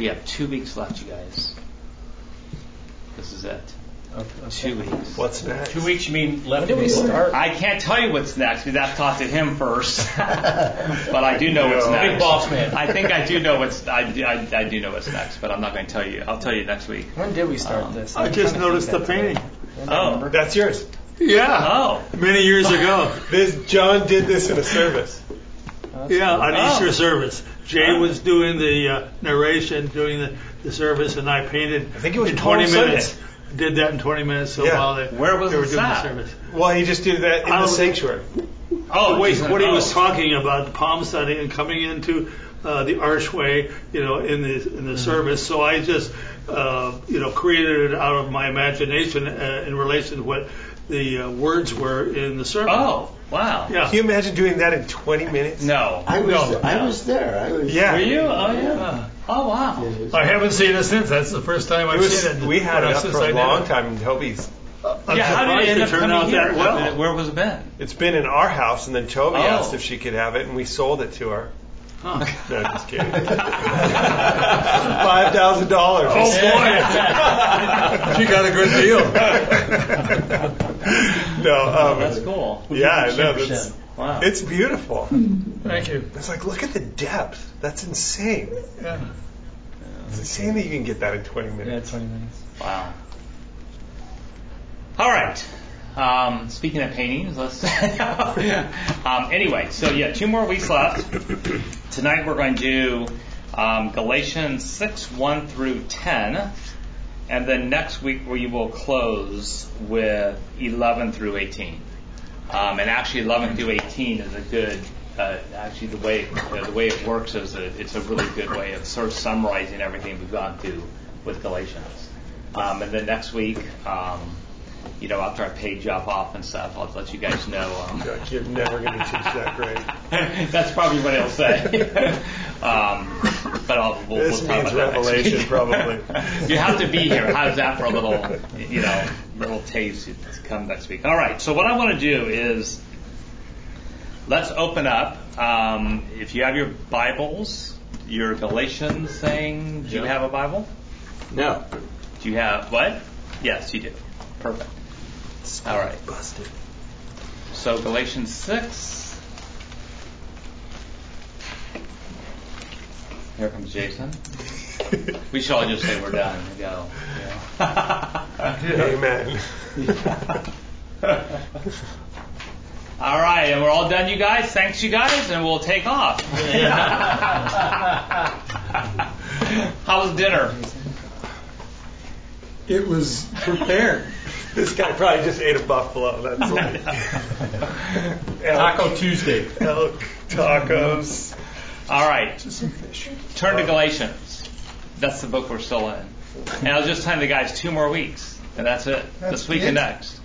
We have two weeks left, you guys. This is it. Two weeks. What's next? Two weeks, you mean left? When do we start? I can't tell you what's next because I have to talk to him first. but I do know what's next. Big boss man. I think I do know what's I, I, I do know what's next, but I'm not going to tell you. I'll tell you next week. When did we start Um, this? I I'm just noticed the painting. Oh. Remember? That's yours. Yeah, Oh. many years ago. This John did this in a service. Oh, that's Yeah, cool. on Oh. Easter service. Jay Oh. was doing the uh, narration, doing the, the service, and I painted I think it was in Palm 20 Sunday. minutes. Did that in 20 minutes. So Yeah. while they, Where was they were doing at? the service. Well, he just did that in I the sanctuary. Oh, Wait, geez, what he oh. was talking about the Palm Sunday and coming into uh, the archway, you know, in the in the service. So I just, uh, you know, created it out of my imagination uh, in relation to what the uh, words were in the sermon. Oh, wow. yeah. Can you imagine doing that in 20 minutes? No. I was No. I was there. I was. Yeah. Were you? Oh, yeah. Oh, wow. I haven't seen it since. That's the first time I've was, seen it. we had it up for a long time, and Toby's. I'm yeah, how did surprised it end it up turned coming out here? that well. Where was it been? It's been in our house, and then Toby Oh. asked if she could have it, and we sold it to her. Huh. No, just kidding. Five thousand dollars. Oh boy, she got a good deal. No, um, That's cool. yeah, no, that's, Wow. it's beautiful. Thank you. It's like, look at the depth. That's insane. Yeah. It's insane that you can get that in 20 Yeah, minutes. 20 minutes. Wow. All right. Um, speaking of paintings, let's. um, anyway, so yeah, two more weeks left. Tonight we're going to do um, Galatians 6 1 through 10. And then next week we will close with 11 through 18. Um, and actually, 11 through 18 is a good. Uh, actually, the way uh, the way it works is a, it's a really good way of sort of summarizing everything we've gone through with Galatians. Um, and then next week, um, you know, after I pay Jeff off and stuff, I'll let you guys know. Um, You're never going to teach that grade. that's probably what he'll say. um, but I'll, we'll, This we'll means about that next revelation, probably. you have to be here. How's that for a little, you know, little taste to come next week? All right. So what I want to do is let's open up. Um, if you have your Bibles, your Galatians thing. Do you have a Bible? No. Do you have what? Yes, you do. Perfect. All right. Busted. So Galatians 6. Here comes Jason. We should all just say we're done and go. Amen. all right, and we're all done, you guys. Thanks, you guys, and we'll take off. How was dinner? It was prepared. This guy probably just ate a buffalo. That's it. Taco Tuesday. Elk tacos. All right, Some fish. turn to Galatians. That's the book we're still in. And I was just telling the guys two more weeks, and that's it. That's this week it? and next.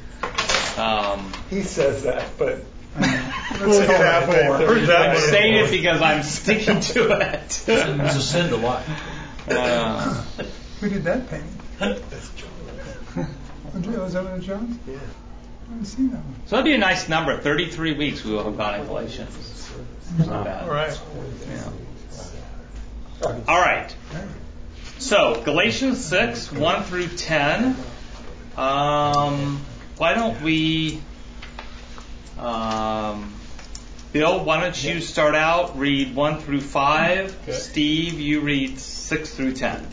Um, He says that, but Let's what's go happening? for it. Where's that I'm saying it because I'm sticking to it. It's a sin to lie. Uh, Who did that painting? That's John. Andrea, was that one of John's? Yeah. I haven't seen that one. so that'd be a nice number. 33 weeks we will have gone in Galatians. Not bad. All right. Yeah. All right. So Galatians 6, 1 through 10. Um, why don't we, um, Bill, why don't you start out, read 1 through 5. Okay. Steve, you read 6 through 10.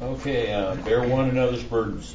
Okay, uh, bear one another's burdens.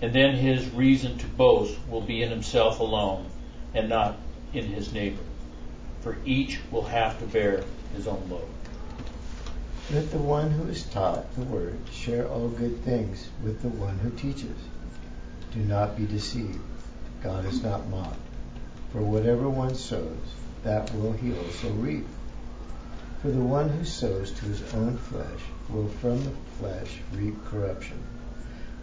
and then his reason to boast will be in himself alone and not in his neighbor. For each will have to bear his own load. Let the one who is taught the word share all good things with the one who teaches. Do not be deceived. God is not mocked. For whatever one sows, that will he also reap. For the one who sows to his own flesh will from the flesh reap corruption,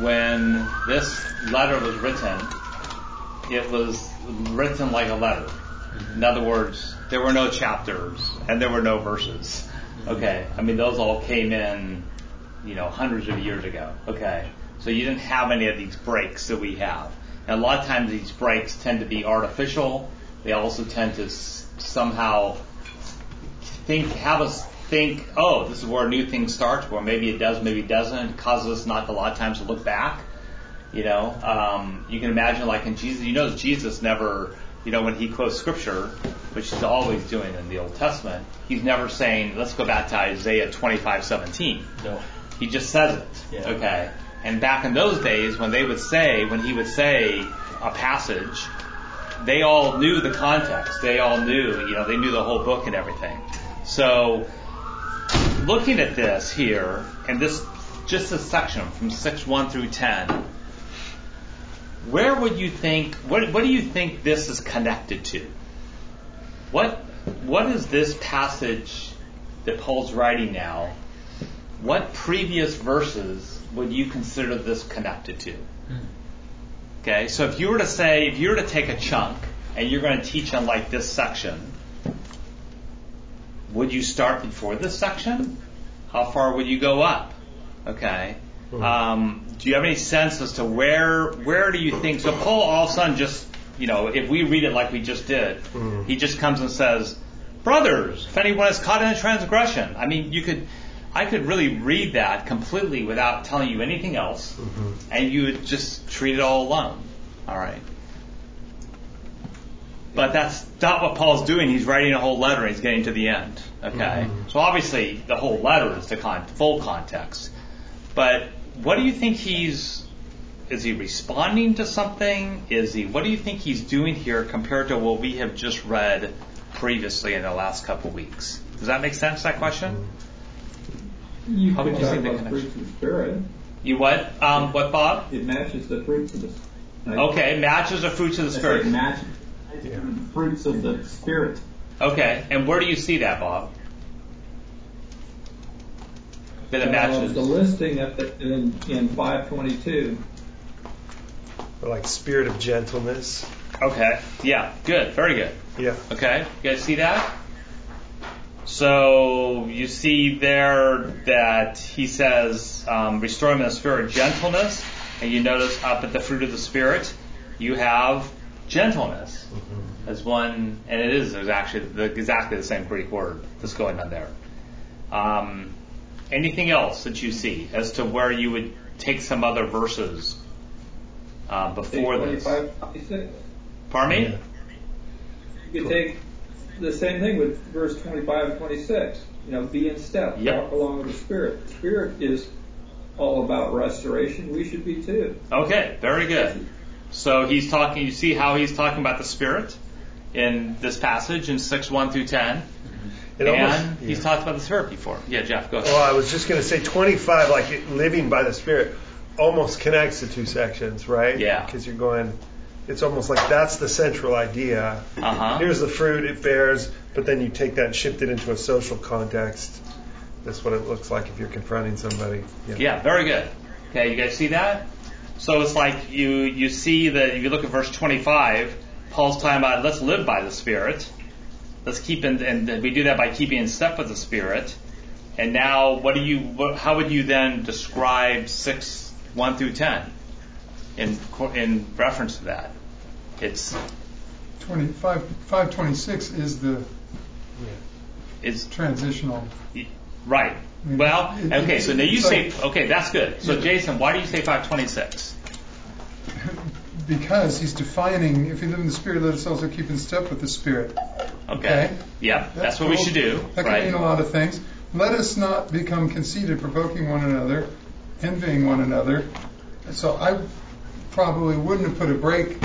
when this letter was written, it was written like a letter. Mm-hmm. In other words, there were no chapters and there were no verses. Mm-hmm. Okay, I mean those all came in, you know, hundreds of years ago. Okay, so you didn't have any of these breaks that we have. And a lot of times these breaks tend to be artificial. They also tend to s- somehow think, have us think, oh, this is where a new thing starts, or maybe it does, maybe it doesn't. It causes us not a lot of times to look back. You know, um, you can imagine like in Jesus, you know, Jesus never, you know, when he quotes scripture, which he's always doing in the Old Testament, he's never saying, let's go back to Isaiah 25:17. No. He just says it. Yeah. Okay. And back in those days, when they would say, when he would say a passage, they all knew the context. They all knew, you know, they knew the whole book and everything. So, looking at this here, and this, just this section from 6 1 through 10, where would you think, what, what do you think this is connected to? What, what is this passage that Paul's writing now? What previous verses would you consider this connected to? Okay, so if you were to say, if you were to take a chunk and you're going to teach on like this section, would you start before this section? How far would you go up? Okay. Hmm. Um, do you have any sense as to where where do you think? So Paul all of a sudden just you know if we read it like we just did, hmm. he just comes and says, "Brothers, if anyone is caught in a transgression." I mean, you could. I could really read that completely without telling you anything else, mm-hmm. and you would just treat it all alone. All right. But that's not what Paul's doing. He's writing a whole letter and he's getting to the end. Okay? So obviously the whole letter is the con- full context. But what do you think he's is he responding to something? Is he what do you think he's doing here compared to what we have just read previously in the last couple weeks? Does that make sense that question? You How would you talk say the connection? the spirit. You what? Um, what Bob? It matches the fruits of the. I- Okay, matches the fruits of the spirit. matches the fruits of the spirit. Okay, and where do you see that, Bob? That it Uh, matches. the listing of it in in 522. Or like spirit of gentleness. Okay. Yeah. Good. Very good. Yeah. Okay. You guys see that? So you see there that he says, um, restore him in the spirit of gentleness, and you notice up at the fruit of the spirit, you have gentleness as one, and it is there's actually the, exactly the same Greek word that's going on there. Um, anything else that you see as to where you would take some other verses uh, before this? 25, 26. Pardon me? Yeah. You could take the same thing with verse 25 and 26. You know, be in step, Yep. walk along with the Spirit. The Spirit is all about restoration. We should be too. Okay, very good. So he's talking, you see how he's talking about the Spirit in this passage in 6 1 through 10. It almost- and he's yeah. talked about the Spirit before. Yeah, Jeff, go ahead. Well, I was just going to say 25, like living by the Spirit, almost connects the two sections, right? Yeah. Because you're going, it's almost like that's the central idea. Uh huh. Here's the fruit it bears, but then you take that and shift it into a social context. That's what it looks like if you're confronting somebody. Yeah, very good. Okay, you guys see that? So it's like you you see that if you look at verse 25, Paul's talking about let's live by the Spirit. Let's keep in, and we do that by keeping in step with the Spirit. And now, what do you? What, how would you then describe six one through ten in in reference to that? It's 25, 526 is the it's transitional. right. Well, It- okay. So now you say okay, that's good. So Yeah. Jason, why do you say 526? Because he's defining, if we live in the Spirit, let us also keep in step with the Spirit. Okay. Yeah. That's, what we should do. That can right. mean a lot of things. Let us not become conceited, provoking one another, envying one another. So I probably wouldn't have put a break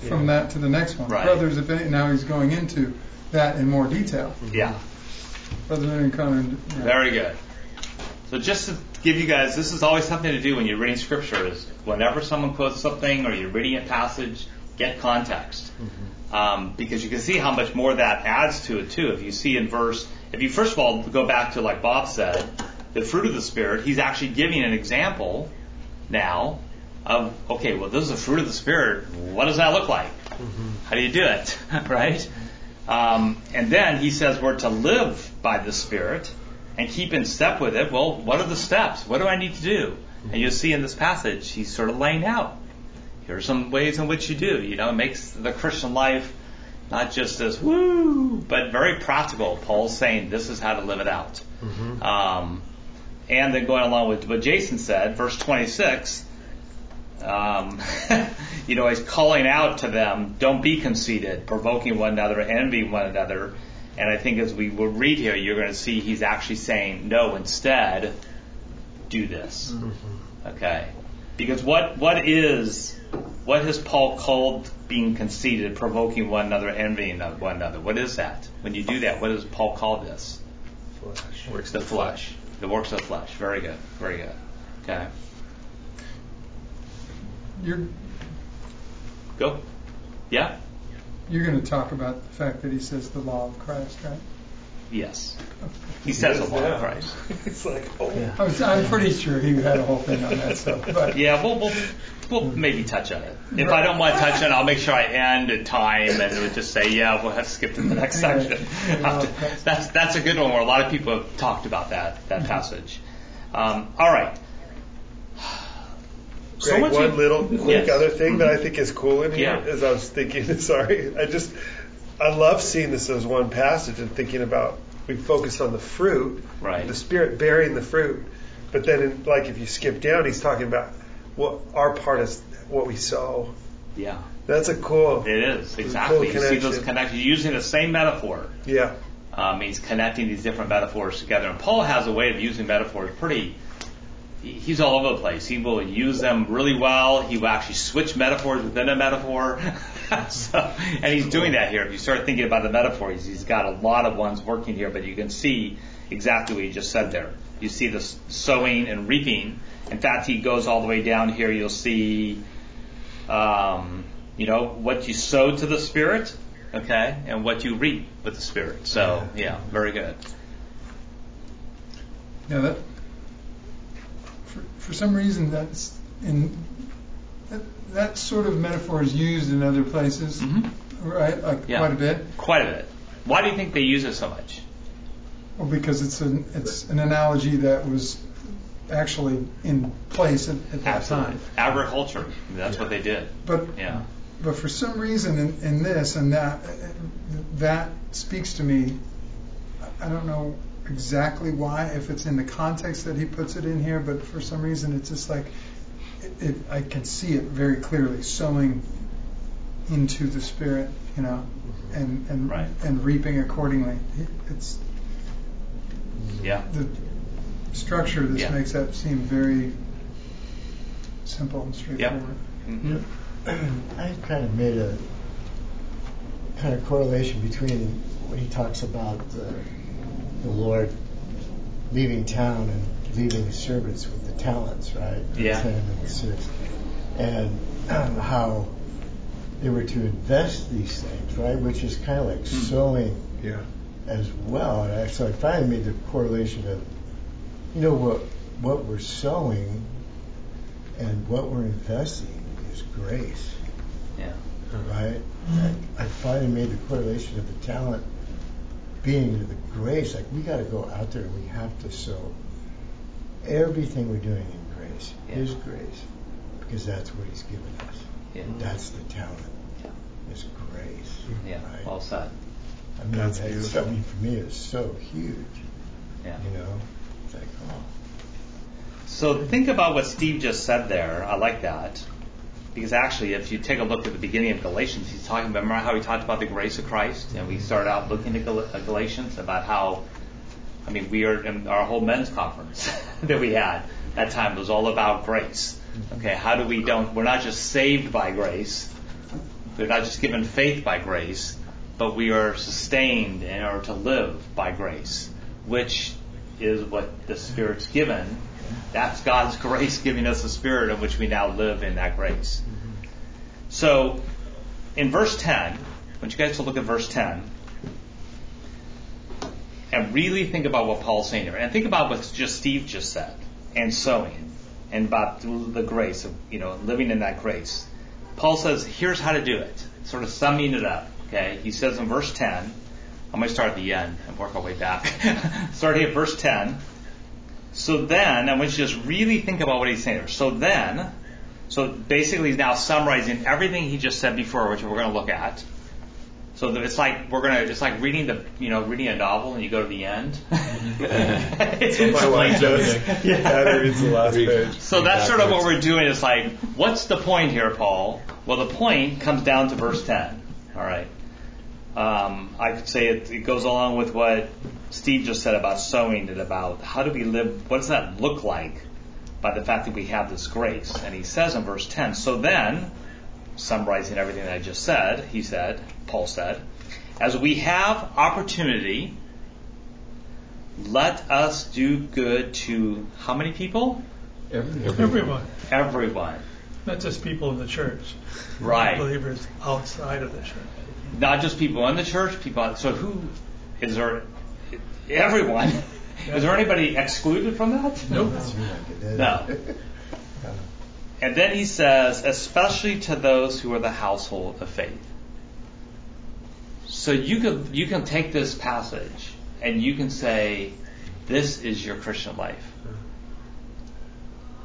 from that to the next one. Right. Brothers, if any, now he's going into that in more detail. Yeah. Brothers in common. Yeah. Very good. So just to give you guys, this is always something to do when you're reading scripture. Is whenever someone quotes something or you're reading a passage, get context, um, because you can see how much more that adds to it too. If you see in verse, if you first of all go back to like Bob said, the fruit of the spirit, he's actually giving an example now of okay, well this is the fruit of the spirit. What does that look like? How do you do it, right? Um, and then he says we're to live by the Spirit and keep in step with it. Well, what are the steps? What do I need to do? And you'll see in this passage, he's sort of laying out. Here are some ways in which you do. You know, it makes the Christian life not just this woo, but very practical. Paul's saying this is how to live it out. Um, and then going along with what Jason said, verse 26, um, you know, he's calling out to them, don't be conceited, provoking one another, envying one another. And I think as we will read here, you're going to see he's actually saying, no, instead, do this. Mm-hmm. Okay? Because what, what is, what has Paul called being conceited, provoking one another, envying one another? What is that? When you do that, what does Paul call this? Flesh. Works of the flesh. The works of the flesh. Very good. Very good. Okay. You're Go. Yeah? You're going to talk about the fact that he says the law of Christ, right? Yes. He says the law of Christ. it's like, oh, I was, I'm pretty sure he had a whole thing on that stuff, but Yeah, we'll, we'll, we'll maybe touch on it. If I don't want to touch on it, I'll make sure I end at time and it would just say, yeah, we'll have to skip to the next Right. section. Yeah. that's, that's a good one where a lot of people have talked about that, that passage. Um, all right. So Greg, once one little quick Yes. other thing that I think is cool in here, Yeah. as I was thinking, sorry, I just, I love seeing this as one passage and thinking about, we focus on the fruit, Right. the Spirit bearing the fruit, but then, in, like, if you skip down, he's talking about what our part is, what we sow. Yeah, That's a cool, it is. cool Exactly. You see those connections using the same metaphor. yeah, Um, he's connecting these different metaphors together. And Paul has a way of using metaphors pretty. He- He's all over the place. He will use them really well. He will actually switch metaphors within a metaphor. so, and he's doing that here. If you start thinking about the metaphors, he's got a lot of ones working here, but you can see exactly what he just said there. You see the sowing and reaping. In fact, he goes all the way down here. You'll see, um, you know, what you sow to the Spirit, okay, and what you reap with the Spirit. So, yeah, very good. Yeah, that for, some reason that's in that, that sort of metaphor is used in other places, Mhm. right? Like Yeah. quite a bit. Quite a bit. Why do you think they use it so much? Well, because it's an it's an analogy that was actually in place at, at that time. Agriculture. That's what they did. But Yeah. but for some reason in, in this and that that speaks to me. I don't know exactly why, if it's in the context that he puts it in here, but for some reason it's just like it, it, I can see it very clearly, sowing into the spirit, you know, and and Right. and reaping accordingly. It's Yeah. the structure of this Yeah. makes that seem very simple and straightforward. hmm I kind of made a kind of correlation between when he talks about uh, the Lord leaving town and leaving the servants with the talents, right? Yeah. Ten and six, and how they were to invest these things, right? Which is kind of like Hmm. sowing yeah, as well. And I, so I finally made the correlation of, you know, what what we're sowing and what we're investing is grace, Yeah. right? I, I finally made the correlation of the talent being the grace. Like we got to go out there and we have to sow everything we're doing in grace, Yeah. His grace, because that's what He's given us. Yeah. That's the talent. Is grace. Yeah. Right? Well said. I mean, That's that's beautiful. something for me is so huge. Yeah. You know, it's like, oh, So think about what Steve just said there. I like that because actually, if you take a look at the beginning of Galatians, he's talking about, remember how he talked about the grace of Christ? And we started out looking at uh, Galatians about how, I mean, we are in our whole men's conference that we had that time was all about grace. Okay, how do we don't, we're not just saved by grace, we're not just given faith by grace, but we are sustained in order to live by grace, which is what the Spirit's given that's God's grace giving us a spirit in which we now live in that grace. So, in verse 10, I want you guys to look at verse 10 and really think about what Paul's saying here. And think about what just Steve just said and sowing and about the grace of, you know, living in that grace. Paul says, here's how to do it. Sort of summing it up. Okay. He says in verse 10, I'm going to start at the end and work our way back. Starting at verse 10. So then, I want you to just really think about what he's saying here. So then, so basically he's now summarizing everything he just said before, which we're going to look at. So that it's like we're gonna, it's like reading the, you know, reading a novel and you go to the end. That's what my wife does. Yeah, that reads the last page. So that's sort of what we're doing. Is like, what's the point here, Paul? Well, the point comes down to verse 10. All right. Um, I could say it, it goes along with what Steve just said about sowing and about how do we live, what does that look like by the fact that we have this grace? And he says in verse 10, so then, summarizing everything that I just said, he said, Paul said, as we have opportunity, let us do good to how many people? Everyone, Everyone. not just people in the church. Right. Believers outside of the church. Not just people in the church, people. So who is there? Everyone. Is there anybody excluded from that? Nope. No. And then he says, especially to those who are the household of faith. So you can you can take this passage and you can say, this is your Christian life.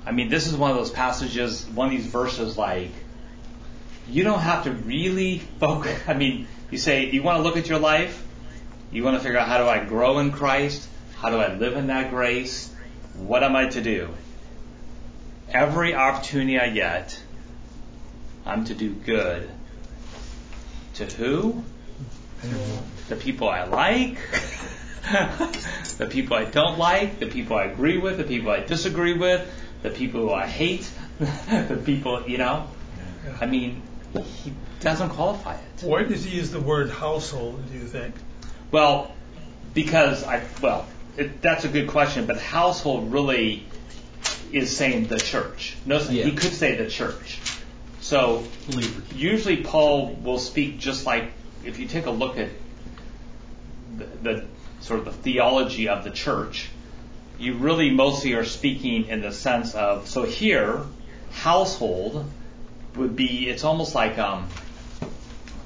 I mean, this is one of those passages, one of these verses like, you don't have to really focus. I mean, you say, you want to look at your life? You want to figure out how do I grow in Christ? How do I live in that grace? What am I to do? Every opportunity I get, I'm to do good. To who? The people I like, the people I don't like, the people I agree with, the people I disagree with, the people who I hate, the people, you know? I mean, he doesn't qualify it. Why does he use the word household, do you think? Well, because I, well, it, that's a good question, but household really is saying the church. No, Yeah. he could say the church. So usually Paul will speak just like if you take a look at the, the sort of the theology of the church, you really mostly are speaking in the sense of so here household would be it's almost like um,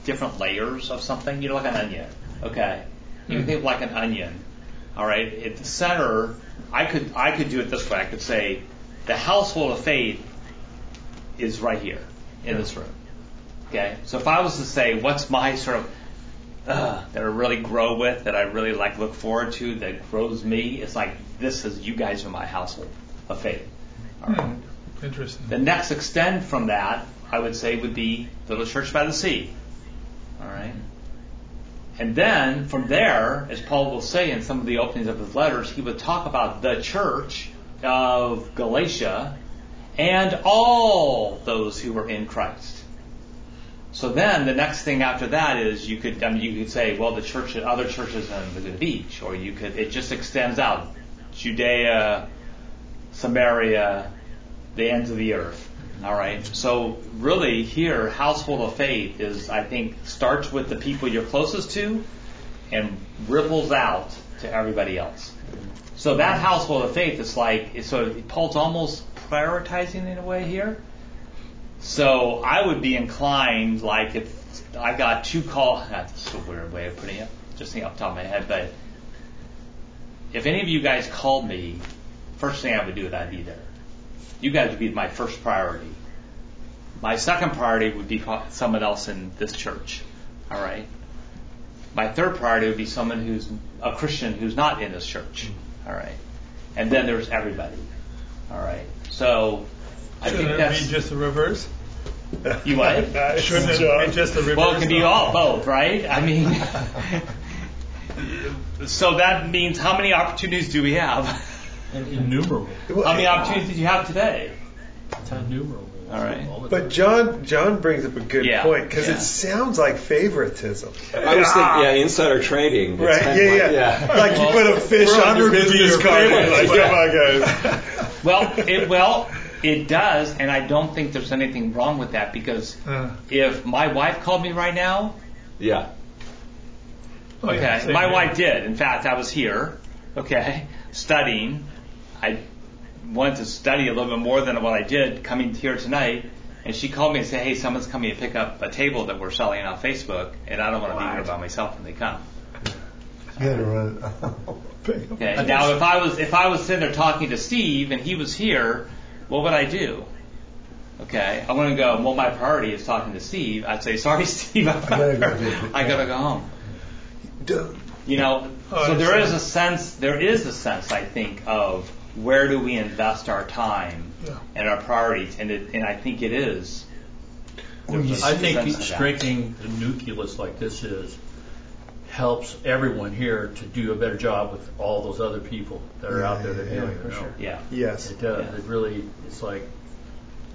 different layers of something, you know, like an onion. Okay, you can think of like an onion. All right, at the center, I could I could do it this way. I could say the household of faith is right here in this room. Okay, so if I was to say what's my sort of uh, that I really grow with, that I really like look forward to, that grows me, it's like this is you guys are my household of faith. All right. Hmm. Interesting. The next extend from that, I would say, would be Little Church by the Sea. All right. And then from there, as Paul will say in some of the openings of his letters, he would talk about the church of Galatia and all those who were in Christ. So then the next thing after that is you could I mean, you could say, well, the church, other churches in the Beach, or you could it just extends out, Judea, Samaria, the ends of the earth. All right. So really, here, household of faith is, I think, starts with the people you're closest to, and ripples out to everybody else. So that household of faith is like, so Paul's almost prioritizing in a way here. So I would be inclined, like if I got two call, that's a weird way of putting it, just think off the top of my head, but if any of you guys called me, first thing I would do is I'd be there. You guys would be my first priority. My second priority would be someone else in this church. All right. My third priority would be someone who's a Christian who's not in this church. All right. And then there's everybody. All right. So I Shouldn't think it that's be just the reverse? You what? Nice Shouldn't it be just the reverse? Well, it can be all both, right? I mean, so that means how many opportunities do we have? Innumerable. How many opportunities did you have today? It's innumerable. All right. But. John John brings up a good Yeah, point because yeah. it sounds like favoritism. I was thinking, yeah, insider trading. Right? kind Yeah, of yeah, like- Like you put a fish We're on on your your business card. Like, Yeah. come on, guys. Well, it, well, it does, and I don't think there's anything wrong with that because Uh, if my wife called me right now, yeah. oh, yeah, okay, my here. wife did. In fact, I was here, okay, studying. I wanted to study a little bit more than what I did coming here tonight. And she called me and said, "Hey, someone's coming to pick up a table that we're selling on Facebook, and I don't want to be here by myself when they come." Gotta. Okay. Now, if I was if I was sitting there talking to Steve and he was here, what would I do? Okay, I want to go. Well, my priority is talking to Steve. I'd say, "Sorry, Steve, I gotta go I gotta go home." You know, Oh, so there is a sense. There is a sense, I think, of where do we invest our time Yeah. and our priorities, and it, and I think it is. Well, you there's a I sense think of that. strengthening the nucleus like this is helps everyone here to do a better job with all those other people that are out there that Yeah, don't yeah, even for know. sure. Yeah. Yes. It does. Yeah. It really, it's like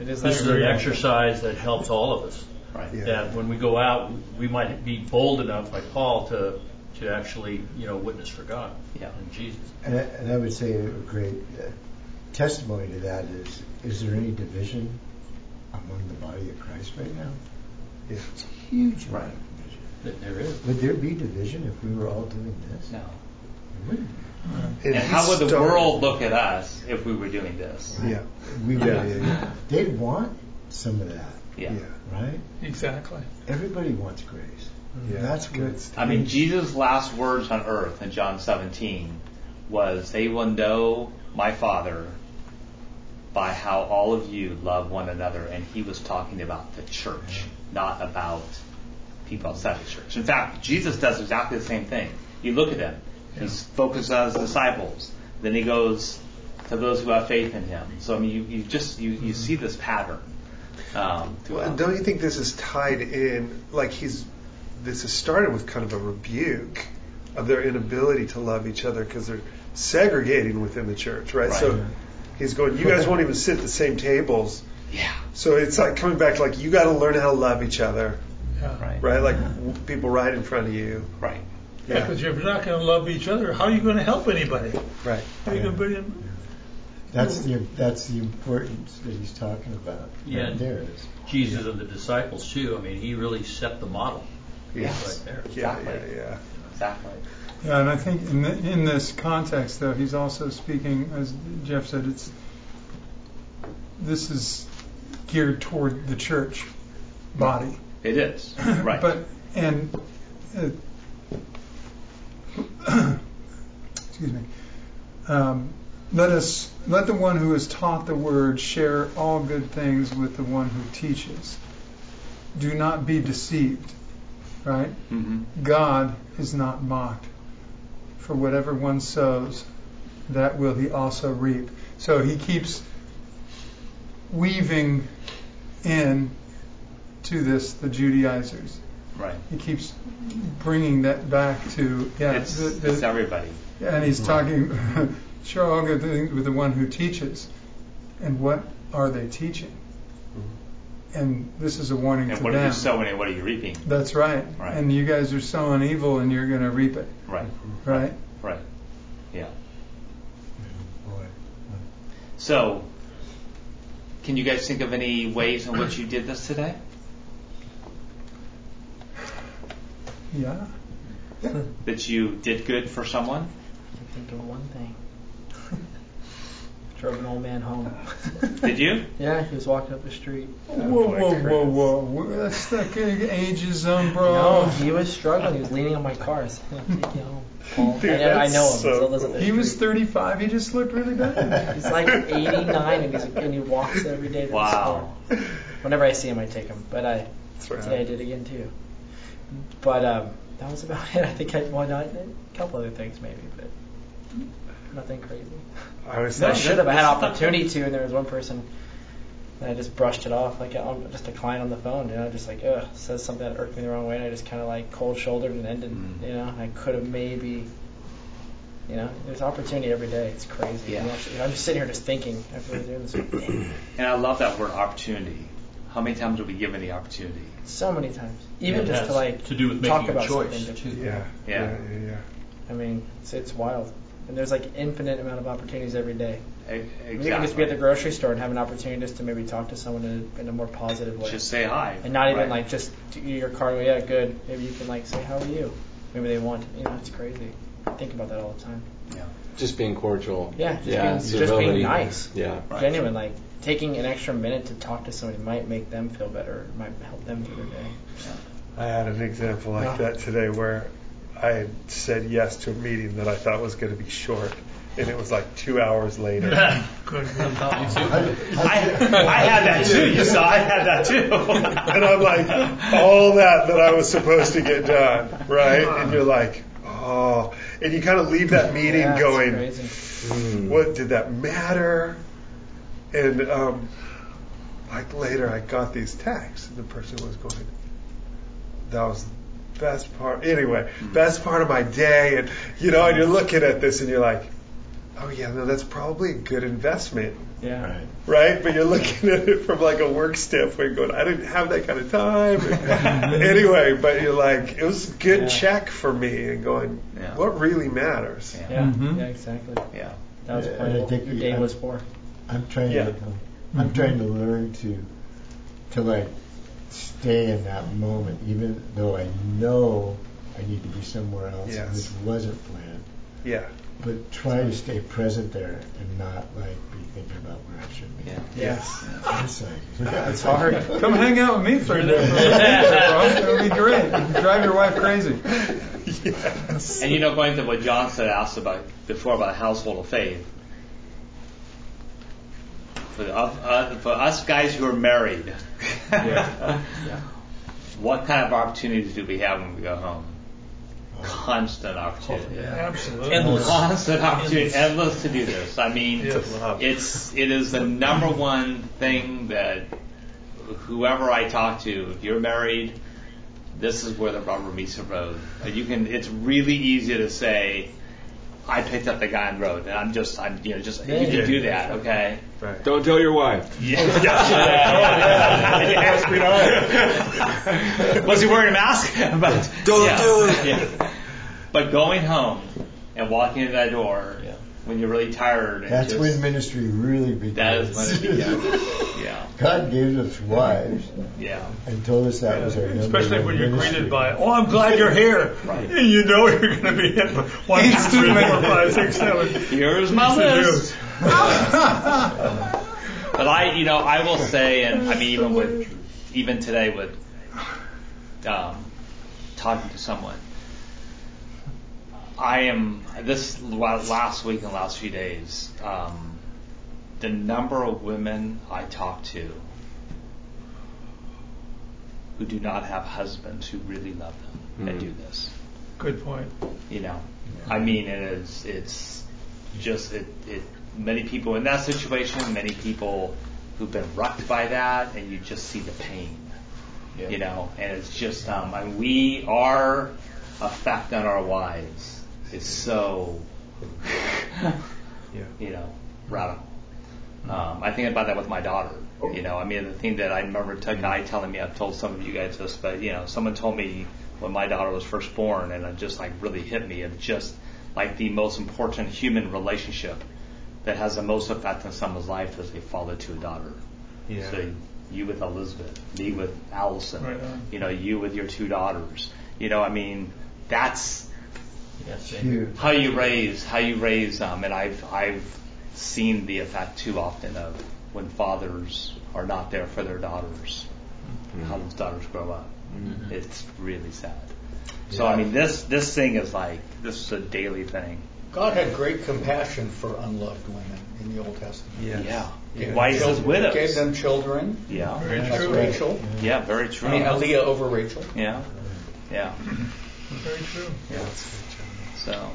It is this is an exercise that helps all of us. Right. Yeah. That when we go out, we might be bold enough, like Paul, to to actually, you know, witness for God Yeah. and Jesus. And I, and I would say a great uh, testimony to that is: is there any division among the body of Christ right now? It's a huge amount of division. That there is. Would there be division if we were all doing this? No. There wouldn't be. And how would the world look at us if we were doing this? Yeah. We would, Yeah, yeah, yeah. They'd want some of that, Yeah. Yeah. right? Exactly. Everybody wants grace. Yeah. That's good stuff. I mean, Jesus' last words on earth in John 17 was, "They will know my Father by how all of you love one another." And he was talking about the church, not about people outside the church. In fact, Jesus does exactly the same thing. You look at him; he's focused on his disciples. Then he goes to those who have faith in him. So I mean, you, you just you, you see this pattern. Um, Well, throughout. don't you think this is tied in? Like he's, this is started with kind of a rebuke of their inability to love each other because they're segregating within the church, right? Right. So he's going, you guys won't even sit at the same tables. yeah, So it's like coming back to like you got to learn how to love each other, Yeah. right, right? Like w- people right in front of you. right. Yeah, because if you're not going to love each other, how are you going to help anybody? Right. How are you going to bring them? That's the that's the importance that he's talking about. Yeah. Right there is. Jesus and the disciples too. I mean, he really set the model Yes. right there. Yeah, Exactly. yeah, yeah. Exactly. Yeah, and I think in, the, in this context, though, he's also speaking, as Jeff said, it's this is geared toward the church body, It is right. but and uh, excuse me. Um, let us let the one who is taught the word share all good things with the one who teaches. Do not be deceived, right? hmm God is not mocked. For whatever one sows, that will he also reap. So he keeps weaving in to this the Judaizers. Right. He keeps bringing that back to yeah, it's, the, the- it's everybody. and he's talking all good things with the one who teaches. And what are they teaching? And this is a warning to them. And to what are you sowing and what are you reaping? That's right. Right. And you guys are sowing evil and you're going to reap it, Right. right? Right. Yeah. Boy. So, can you guys think of any ways in which you did this today? Yeah. That you did good for someone? I can think of one thing. Drove an old man home. Did you? yeah, he was walking up the street. Whoa, whoa, whoa, whoa. That's like ageism, bro. No, he was struggling. He was leaning on my car. I said, "I'll take you home, Paul." Dude, I, I know him. so he lives up the He was 35. He just looked really bad. He's like 89, and, he's, and he walks every day to the Wow. store. Whenever I see him, I take him. But I right. today I did again too. But um, that was about it. I think I well, not, a couple other things maybe, but nothing crazy. I was I should have. I had opportunity to, and there was one person And I just brushed it off like I'm just a client on the phone, you know, just like ugh, says something that irked me the wrong way, and I just kind of like cold shouldered and ended. Mm. You know, I could have maybe, you know, there's opportunity every day. It's crazy. Yeah. And actually, I'm just sitting here just thinking after we're doing this. Damn, And I love that word opportunity. How many times are we given the opportunity? so many times, even It just to like to do with talk making a about choice, something. too. Yeah. Yeah. Yeah. Yeah. yeah. I mean, it's, it's wild. And there's like infinite amount of opportunities every day. E- You can just be at the grocery store and have an opportunity just to maybe talk to someone in a, in a more positive way. Just say hi. and not even Right. like just do your card. Yeah, good. Maybe you can like say, "How are you?" Maybe they want. You know, it's crazy. I think about that all the time. Yeah. Just being cordial. Yeah, just yeah, being- just being nice. Yeah. Right. Genuine, like taking an extra minute to talk to somebody might make them feel better. Might help them through their day. I had an example like Yeah. that today where I had said yes to a meeting that I thought was going to be short, and it was like two hours later. Good. I, I had that too. You saw I had that too. and I'm like, all that that I was supposed to get done, right? And you're like, oh, and you kind of leave that meeting Yeah, going, crazy. Mm. what did that matter? And um, like later, I got these texts, and the person was going, that was the best part. Anyway, best part of my day, and you know, and you're looking at this, and you're like, oh yeah, no, that's probably a good investment Yeah. Right. right? But you're looking at it from like a work standpoint, going, I didn't have that kind of time. anyway, but you're like, it was a good Yeah. check for me, and going, Yeah. what really matters? Yeah. Yeah. Mhm. Yeah. Exactly. Yeah. That was Yeah, part I of what think your we- day I- was for. I'm trying Yeah. to I'm trying to learn to to like stay in that moment, even though I know I need to be somewhere else and this wasn't planned. Yeah. But try to stay present there and not like be thinking about where I should be. Yeah. Yes. It's like It's hard. Come hang out with me for a day, for a day, bro. It'll be great. You can drive your wife crazy. yes. And you know, going to what John said, asked about before about a household of faith. For, the, uh, for us guys who are married, what kind of opportunities do we have when we go home? Constant opportunity. Absolutely. Endless. Constant opportunity, endless to do this. I mean, Yes. it's it is the number one thing that whoever I talk to, if you're married, this is where the rubber meets the road. You can. It's really easy to say, I picked up the guy on the road, and I'm just, I'm, you know, just you can do that, okay? Right. Don't tell your wife. Yeah. Was he wearing a mask? But Don't do it. yeah. But going home and walking in that door Yeah. When you're really tired. That's just, when ministry really begins. That is when it begins. Yeah. God gave us wives Yeah. and told us that was our Especially when you're ministry. greeted by, oh, I'm glad you're here. Right. And you know you're going to be hit for one, two, three, four, five, six, seven. Here's my list. But I, you know, I will say, and I mean, even with, even today with um, talking to someone, I am this last week and last few days. Um, the number of women I talk to who do not have husbands who really love them and Mm. do this. Good point. You know, I mean, it is. It's just it. It many people in that situation, many people who've been wrecked by that, and you just see the pain. Yeah. You know, and it's just. Um, I mean, we our effect on our wives is so. Yeah. You know, radical. Um, I think about that with my daughter. You know, I mean, the thing that I remember a guy telling me, I've told some of you guys this, but you know, someone told me when my daughter was first born, and it just like really hit me of just like the most important human relationship that has the most effect on someone's life is a father to a daughter. Yeah. So you with Elizabeth, me with Allison, Right you know, you with your two daughters. You know, I mean, that's Yes, how you raise how you raise them and I've I've seen the effect too often of when fathers are not there for their daughters mm-hmm. how those daughters grow up. Mm-hmm. It's really sad. So I mean this this thing is like this is a daily thing. God had great compassion for unloved women in the Old Testament. Yes. yeah. Gave why he them children- widows. Gave them children, yeah. Like Rachel. yeah very true. I mean, Leah over Rachel. yeah. Yeah. Very true. yeah so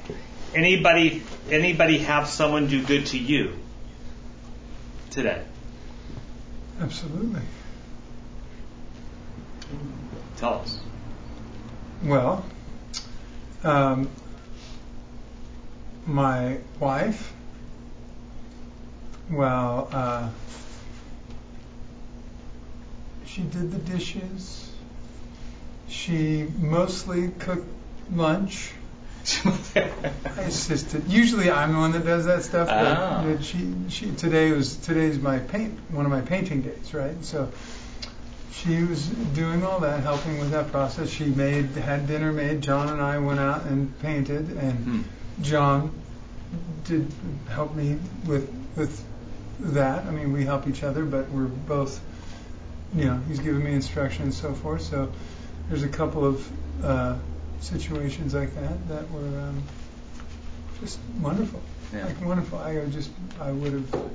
anybody anybody have someone do good to you today Absolutely. Tell us. Well, um, my wife, well, uh, she did the dishes. She mostly cooked lunch. I assisted. Usually, I'm the one that does that stuff. But Ah. but she, she today was today's my paint one of my painting days, right? So she was doing all that, helping with that process. She made had dinner made. John and I went out and painted, and Hmm. John did help me with with that. I mean, we help each other, but we're both, you know, he's giving me instruction and so forth. So there's a couple of uh, situations like that that were um, just wonderful, Yeah. like wonderful. I would just I would have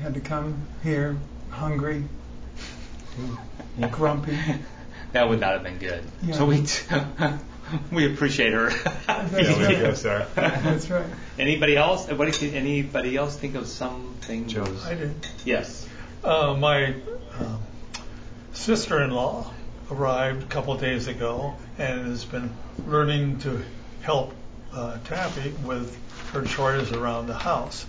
had to come here hungry, grumpy. That would not have been good. Yeah. So we we appreciate her. That's Yeah, we right. go, sir. That's right. Anybody else? What did anybody else think of something? Joe. I did. Yes. Uh, my um, sister-in-law arrived a couple of days ago and has been learning to help uh, Taffy with her chores around the house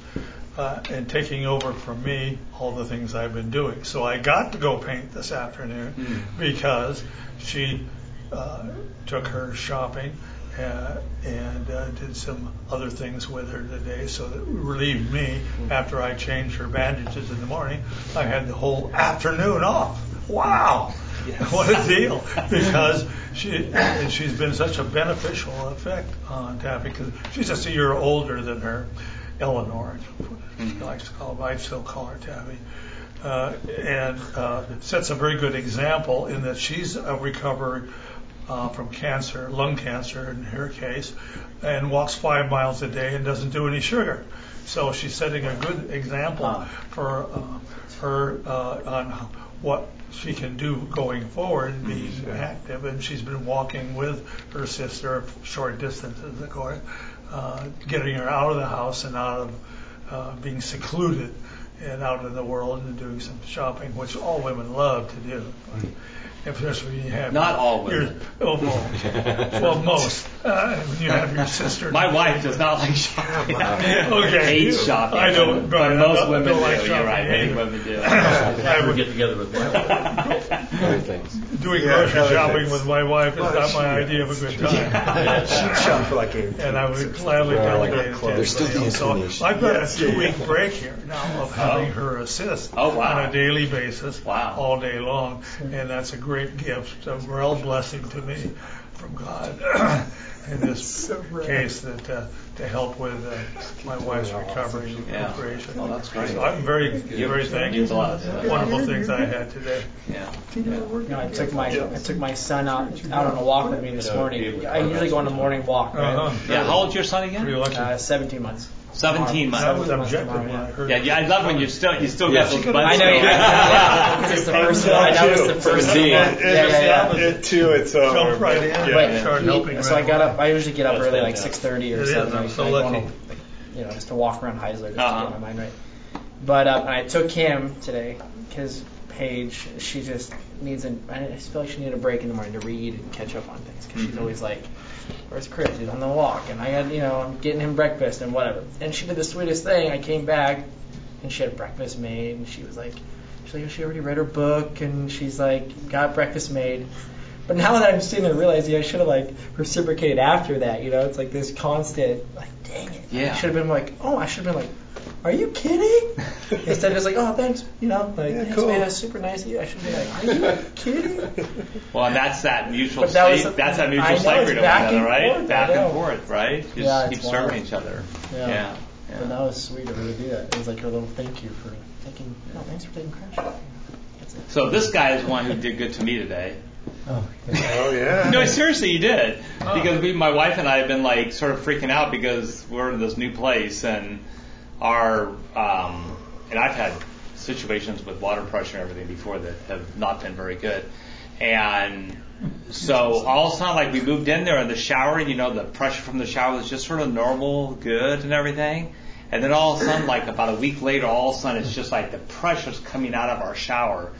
uh, and taking over from me all the things I've been doing. So I got to go paint this afternoon Hmm. because she uh, took her shopping uh, and uh, did some other things with her today, so that relieved me after I changed her bandages in the morning. I had the whole afternoon off. Wow, what a deal! Because she and she's been such a beneficial effect on Taffy because she's just a year older than her, Eleanor. She likes to call her, I still call her Taffy. Uh, and uh, sets a very good example in that she's uh, recovered uh, from cancer, lung cancer in her case, and walks five miles a day and doesn't do any sugar. So she's setting a good example Ah. for uh, her uh, on what she can do going forward, being active. And she's been walking with her sister short distances, of course, uh, getting her out of the house and out of uh, being secluded and out in the world and doing some shopping, which all women love to do. Especially when you have Not all your- women. oh, well, well, most. Uh, when you have your sister. My wife does not like shopping. Okay. Hates shopping. I don't, but most don't- women don't do. like You're shopping right. Many women do. I have to get together with my wife. Other things. Doing Yeah, grocery other shopping things. with my wife is Well, not she- my idea of a good time. She'd shop for like eight. And I would gladly Well, delegate it to there's still the anybody. So inclination. I've got Yes, a two-week break here now of having her assist Oh, wow. on a daily basis, Wow. all day long, and that's a great gift, a real blessing to me from God. In this So case, that uh, to help with uh, my wife's recovery and Yeah. recuperation. Oh, that's great. So I'm very, very thankful Means a for lot. the wonderful things I had today. Yeah. You You know, I took get- my I took my son out out on a walk with me this morning. I usually go on a morning walk. Uh-huh. Right? Yeah. How old's your son again? Uh, 17 months. 17 That was objective when I heard Yeah, yeah, I love when you still you still got those buttons. I know. Yeah, yeah. Just the first one. That was the first one. It, Yeah, yeah, yeah. it too, it's over. Jumped right in. Yeah. But started he- helping so I got up. I usually get up That's early, like 6:30 or It is, something. I'm so like, lucky. to, like, you know, just to walk around Heisler just Uh-huh. to get my mind right. But uh, I took him today because Paige, she just needs an. I feel like she needed a break in the morning to read and catch up on things because she's always like, "Where's Chris? He's on the walk," and I got, you know, I'm getting him breakfast and whatever. And she did the sweetest thing. I came back and she had breakfast made, and she was like, she's like, oh, she already read her book, and she's like, got breakfast made. But now that I'm sitting there realizing I should have like reciprocated after that, you know, it's like this constant, like, dang it. Yeah. I should have been like, oh, I should have been like, are you kidding? Instead of just like, oh, thanks, you know, like, Yeah, thanks, cool. man, that's super nice of you. I should be like, are you kidding? Well, and that's that mutual But that was slave, a- that's that mutual know, slavery it's to one another, and right? forth, back and forth, right? Just Yeah, keep it's serving wild. each other. Yeah. Yeah. But that was sweet of her to do that. It was like her little thank you for taking, no, thanks for taking crash. That's it. So this guy is the one who did good to me today. Oh, Oh yeah. No, seriously, he did. Oh. Because we, my wife and I have been like sort of freaking out because we're in this new place and our, um, and I've had situations with water pressure and everything before that have not been very good. And so all of a sudden, like we moved in there and the shower, you know, the pressure from the shower was just sort of normal, good and everything. And then all of a sudden, like about a week later, all of a sudden it's just like the pressure's coming out of our shower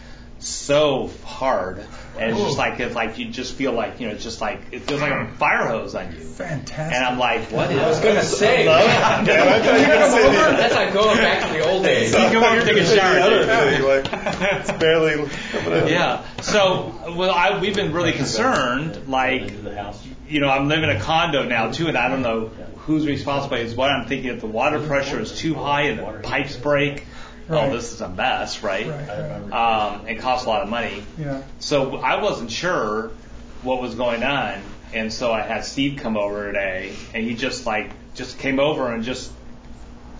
so hard, and it's just like it's like you just feel like you know, it's just like it feels like a fire hose on you. Fantastic. And I'm like, what is? I was gonna say, Yeah, I thought you were gonna say the- that's like going back to the old days. You come over and take a shower. The other thing, like, it's barely coming out. Yeah. So, well, I, we've been really concerned. Like, Into the house. you know, I'm living in a condo now too, and I don't know who's responsible. Is what I'm thinking. If the water pressure is too high and the pipes break, Right. oh, this is a mess, right? Right. Um, it costs a lot of money. Yeah. So I wasn't sure what was going on, and so I had Steve come over today, and he just like just came over and just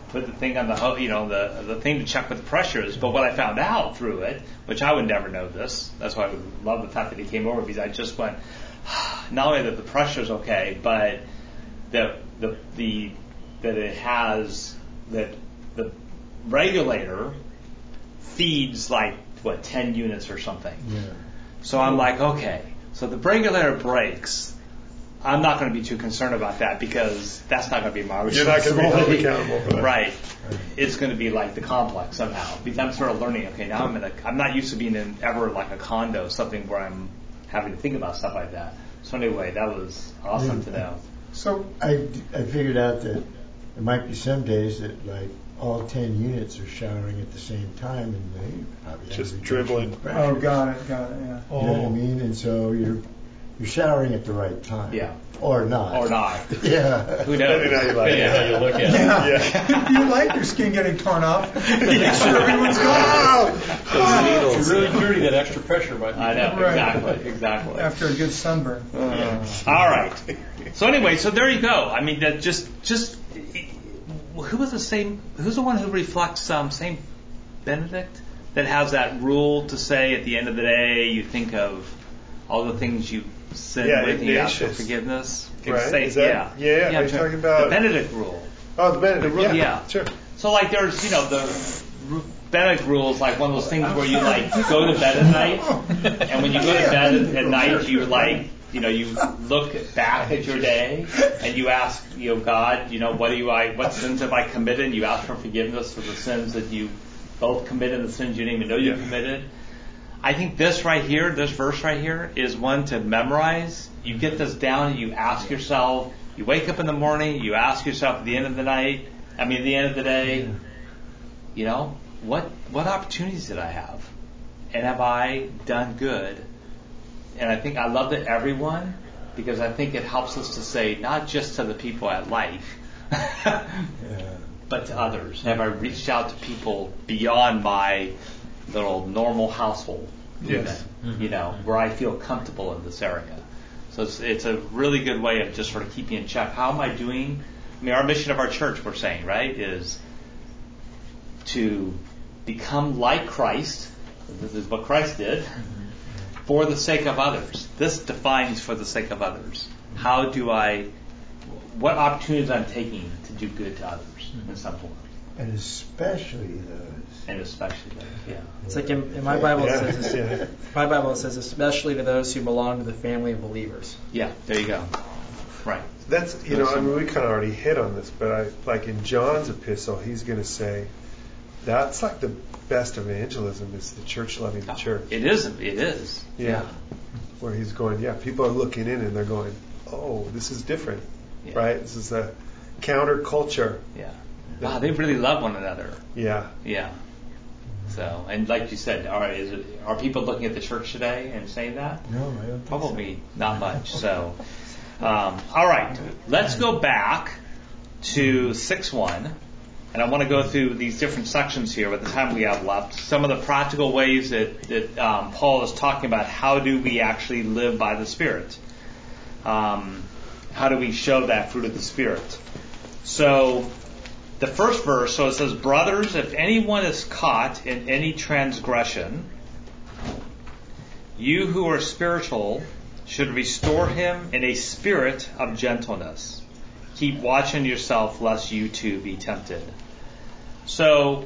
put the thing on the ho- you know the the thing to check with the pressures. But what I found out through it, which I would never know this, that's why I would love the fact that he came over because I just went not only that the pressure's okay, but that the the that it has that the regulator feeds like what 10 units or something. Yeah. So I'm like, okay, so the regulator breaks. I'm not going to be too concerned about that because that's not going to be my You're not gonna be held responsibility. accountable for that. Right. It's going to be like the complex somehow. Because I'm sort of learning. Okay, now I'm in a. I'm not used to being in ever like a condo, something where I'm having to think about stuff like that. So anyway, that was awesome to know. So I, I figured out that it might be some days that like all 10 units are showering at the same time and they probably Just dribbling. oh, got it, got it. Yeah. You know what I mean? And so you're you're showering at the right time. Yeah. Or not. Or not. Yeah. Who knows? Depending how you like it. Yeah. How you look at it. Yeah. Yeah. You like your skin getting torn off? Make sure everyone's gone. If you're really dirty, that extra pressure might be. I know Right. exactly, exactly. After a good sunburn. Uh, all right. So anyway, so there you go. I mean, that just just who was the same? Who's the one who reflects um, Saint Benedict that has that rule to say at the end of the day you think of all the things you sinned Yeah, with you ask for forgiveness. Right, Say- is that- yeah. yeah, yeah, are you talking about- the Benedict rule? Oh, the Benedict. The ru- yeah, yeah. Sure. So like there's you know the Benedict rule is like one of those things where you like go to bed at night, and when you go to bed at night you like you know you look back at your day and you ask you know God you know what do you I what sins have I committed? And you ask for forgiveness for the sins that you both committed and the sins you didn't even know you Yeah. committed. I think this right here, this verse right here, is one to memorize. You get this down and you ask yourself, you wake up in the morning, you ask yourself at the end of the night, I mean, at the end of the day, you know, what, what opportunities did I have? And have I done good? And I think I love that everyone, because I think it helps us to say, not just to the people I like, but to others. Have I reached out to people beyond my little normal household? Yes. unit, mm-hmm. You know, where I feel comfortable in this area. So it's, it's a really good way of just sort of keeping in check. How am I doing? I mean, our mission of our church, we're saying, right, is to become like Christ. This is what Christ did mm-hmm. For the sake of others. This defines for the sake of others. How do I, what opportunities I'm taking to do good to others hmm. in some form, And especially those. and especially those, yeah. It's like in, in my Bible Yeah. it says Yeah. my Bible says especially to those who belong to the family of believers. Yeah, there you go. Right. That's you know I mean we kind of already hit on this, but I like in John's epistle he's going to say that's like the best evangelism is the church loving the church. It is. It is. Yeah. Where he's going, yeah, people are looking in and they're going, oh, this is different, Yeah. right? This is a counterculture. Yeah. Wow, they really love one another. Yeah. Yeah. So, and like you said, are is it, are people looking at the church today and saying that? No, I don't think Probably not much. So, um, all right, let's go back to six one, and I want to go through these different sections here with the time we have left. Some of the practical ways that that um, Paul is talking about how do we actually live by the Spirit. Um, how do we show that fruit of the Spirit? So, the first verse, so it says, Brothers, if anyone is caught in any transgression, you who are spiritual should restore him in a spirit of gentleness. Keep watching yourself, lest you too be tempted. So,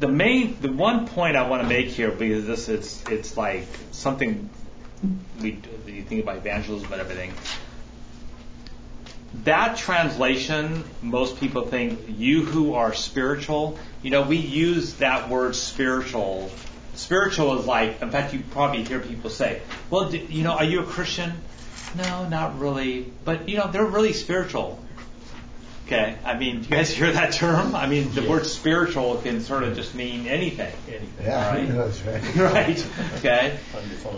the main, the one point I want to make here, because this is, it's like something we, you think about evangelism and everything. that translation, most people think you who are spiritual. You know, we use that word spiritual. Spiritual is like, in fact, you probably hear people say, "Well, do, you know, are you a Christian?" No, not really. But you know, they're really spiritual. Okay, I mean, do you guys hear that term? I mean, the word spiritual can sort of just mean anything. Yeah, Right. who knows, right? Right. Okay.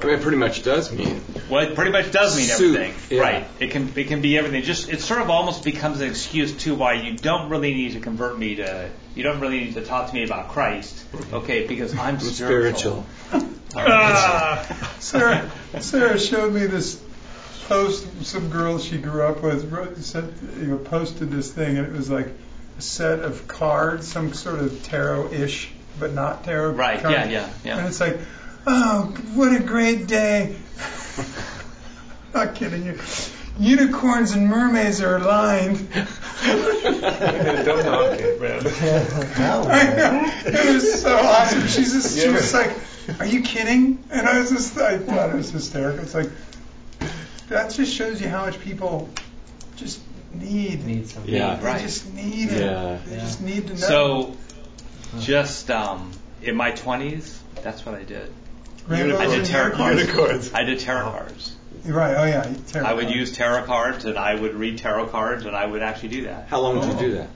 It pretty much does mean. Well, it pretty much does mean Soup, everything, yeah. right? It can it can be everything. Just it sort of almost becomes an excuse too why you don't really need to convert me to. You don't really need to talk to me about Christ, okay? Because I'm spiritual. spiritual. Ah, Sarah, Sarah showed me this post. Some girl she grew up with wrote, sent, you know, posted this thing, and it was like a set of cards, some sort of tarot-ish, but not tarot. Right? cards. Yeah. Yeah. Yeah. And it's like, oh, what a great day. not kidding you. Unicorns and mermaids are aligned. Don't knock it, man. Now, I know. It was so awesome. She's just, she was like, "Are you kidding?" And I was just, I thought it was hysterical. It's like that just shows you how much people just need. Need something. Yeah. They Right. just need it. Yeah. They Yeah. just need to know. So, just um, in my 20s, that's what I did. Rainbows I did tarot cards. Unicorns. I did tarot cards. You're right. Oh yeah. Tarot I would cards. use tarot cards, and I would read tarot cards, and I would actually do that. How long did you do that?